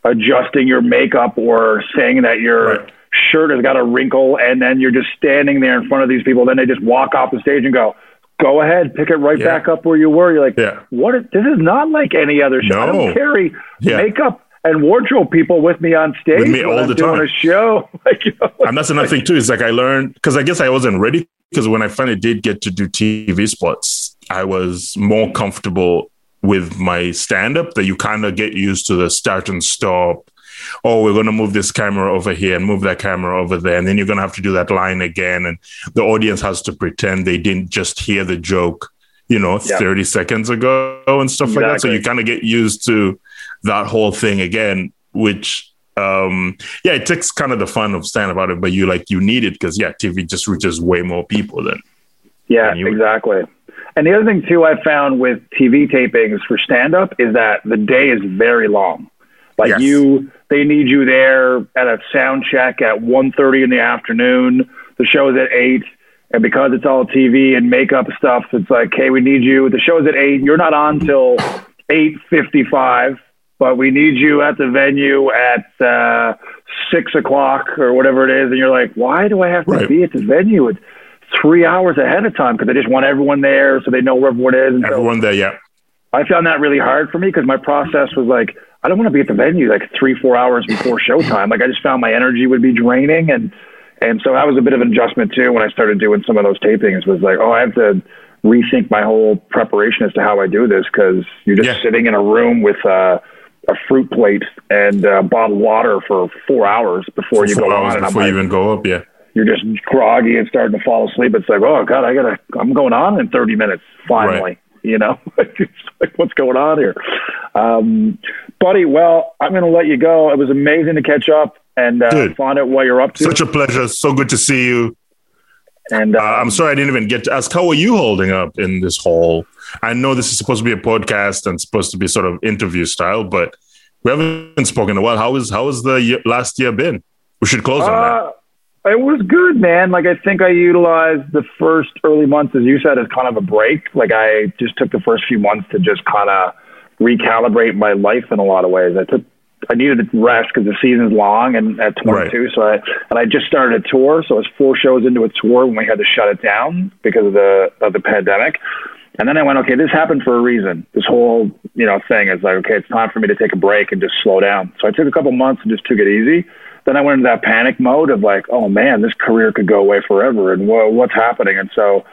adjusting your makeup or saying that your Right. shirt has got a wrinkle, and then you're just standing there in front of these people. Then they just walk off the stage and go, "Go ahead, pick it right Yeah. back up where you were." You're like, Yeah. "What? Is, this is not like any other show. I don't carry Yeah. makeup." And wardrobe people with me on stage With me all I'm the time. a show. Like, you know, and that's another thing too. Is like I learned because I guess I wasn't ready because when I finally did get to do TV spots, I was more comfortable with my stand up that you kind of get used to the start and stop. Oh, we're going to move this camera over here and move that camera over there. And then you're going to have to do that line again. And the audience has to pretend they didn't just hear the joke, you know, Yeah. 30 seconds ago and stuff like that. So you kind of get used to that whole thing again, which, um, yeah, it takes kind of the fun of stand up about it, but you like, you need it because, yeah, TV just reaches way more people than, Yeah, And you- exactly. And the other thing too, I found with TV tapings for stand up is that the day is very long. Like Yes. you, they need you there at a sound check at 1.30 in the afternoon. The show's at eight, and because it's all TV and makeup stuff, it's like, hey, we need you. The show's at eight. You're not on till eight fifty-five, but we need you at the venue at uh, six o'clock or whatever it is. And you're like, why do I have to Right. be at the venue? It's three hours ahead of time because they just want everyone there so they know where everyone is. And so everyone there. Yeah. I found that really hard for me because my process was like, I don't want to be at the venue like three, four hours before showtime. Like I just found my energy would be draining, and and so that was a bit of an adjustment too when I started doing some of those tapings. Was like, oh, I have to rethink my whole preparation as to how I do this because you're just Yeah. sitting in a room with uh, a fruit plate and uh, bottled water for four hours before you Four go hours on, and I'm before like, you even go up. Yeah. You're just groggy and starting to fall asleep. It's like, oh god, I gotta, I'm going on in 30 minutes finally. Right. You know, it's like what's going on here, um, buddy? Well, I'm gonna let you go. It was amazing to catch up and uh, Dude. find out what you're up to. Such a pleasure. So good to see you. and uh, Uh, I'm sorry I didn't even get to ask how are you holding up in this whole. I know this is supposed to be a podcast and supposed to be sort of interview style, but we haven't spoken in a while. How is how has the year, last year been? We should close on that. It was good, man. Like I think I utilized the first early months, as you said, as kind of a break. Like I just took the first few months to just kind of recalibrate my life in a lot of ways. I took I needed to rest because the season's long and at 22. So I and I just started a tour, so I was four shows into a tour when we had to shut it down because of the of the pandemic. And then I went, okay, this happened for a reason. This whole, you know, thing is like, okay, it's time for me to take a break and just slow down. So I took a couple months and just took it easy. Then I went into that panic mode of like, oh man, this career could go away forever, and wha- what's happening? And so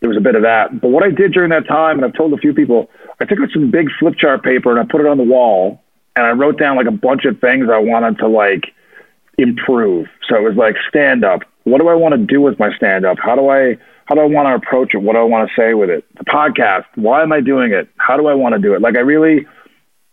there was a bit of that. But what I did during that time, and I've told a few people, I took out some big flip chart paper and I put it on the wall, and I wrote down like a bunch of things I wanted to like improve. So it was like stand up. What do I want to do with my stand up? How do I how do I want to approach it? What do I want to say with it? The podcast. Why am I doing it? How do I want to do it? Like I really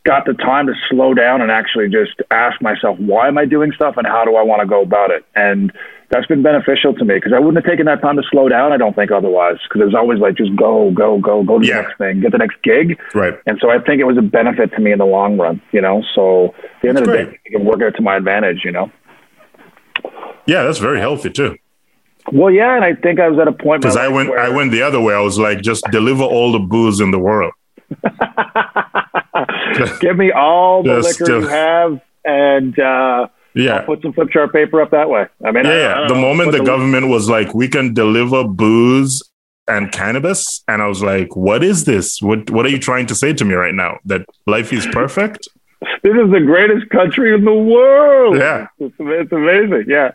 got the time to slow down and actually just ask myself, why am I doing stuff and how do I want to go about it? And that's been beneficial to me because I wouldn't have taken that time to slow down. I don't think otherwise because it was always like just go, go, go, go to Yeah. the next thing, get the next gig. Right. And so I think it was a benefit to me in the long run, you know. So at the end That's of the great. day, I can work it to my advantage, you know. Yeah, that's very healthy too. Well, yeah, and I think I was at a point Because I went where- I went the other way. I was like, just deliver all the booze in the world. give me all the Just, liquor uh, you have, and uh, Yeah. I'll put some flip chart paper up that way. I mean, I- I Yeah, yeah. don't The know, moment put the government was like, we can deliver booze and cannabis, and I was like, what is this? What What are you trying to say to me right now? That life is perfect? this is the greatest country in the world. Yeah. It's, it's amazing. Yeah.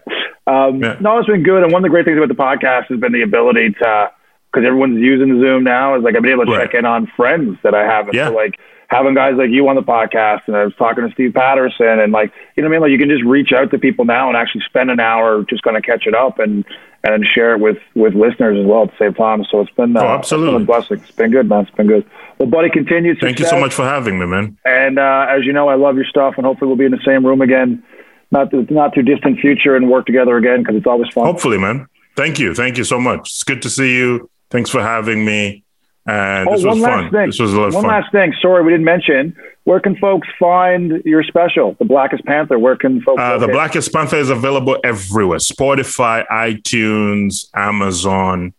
Um, Yeah. No, it's been good. And one of the great things about the podcast has been the ability to, because everyone's using Zoom now, is like I've been able to Right. check in on friends that I haven't. Yeah. So like having guys like you on the podcast, and I was talking to Steve Patterson, and like you know what I mean. Like you can just reach out to people now and actually spend an hour just going to catch it up and and share it with with listeners as well at the same time. So it's been uh, Oh, absolutely. it's been a blessing. It's been good, man. It's been good. Well, buddy, continued. Thank you so much for having me, man. And uh, as you know, I love your stuff, and hopefully we'll be in the same room again, not not too distant future, and work together again because it's always fun. Hopefully, man. Thank you. Thank you so much. It's good to see you. Thanks for having me. And oh, this one was last fun. thing. This was a lot of one fun. last thing. Sorry, we didn't mention. Where can folks find your special, The Blackest Panther? Where can folks? Uh, the? Blackest Panther is available everywhere Spotify, iTunes, Amazon.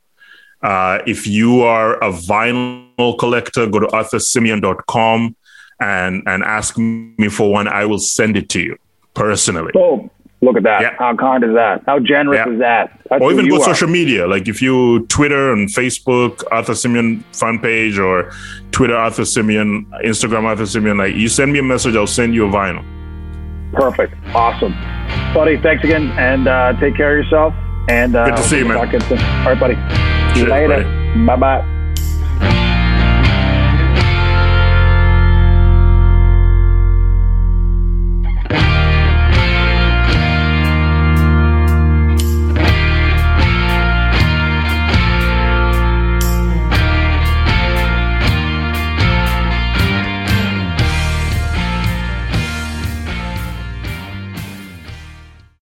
Uh, if you are a vinyl collector, go to arthursimeon.com and and ask me for one, I will send it to you personally. Boom. Look at that. Yeah. How kind is that? How generous Yeah. is that? That's or even go social media. Like if you Twitter and Facebook Arthur Simeon fan page or Twitter Arthur Simeon, Instagram Arthur Simeon, like you send me a message, I'll send you a vinyl. Perfect. Awesome. Buddy, thanks again and uh, take care of yourself. And uh, Good to see you, man. talk again soon. All right, buddy. See you later. Bye bye.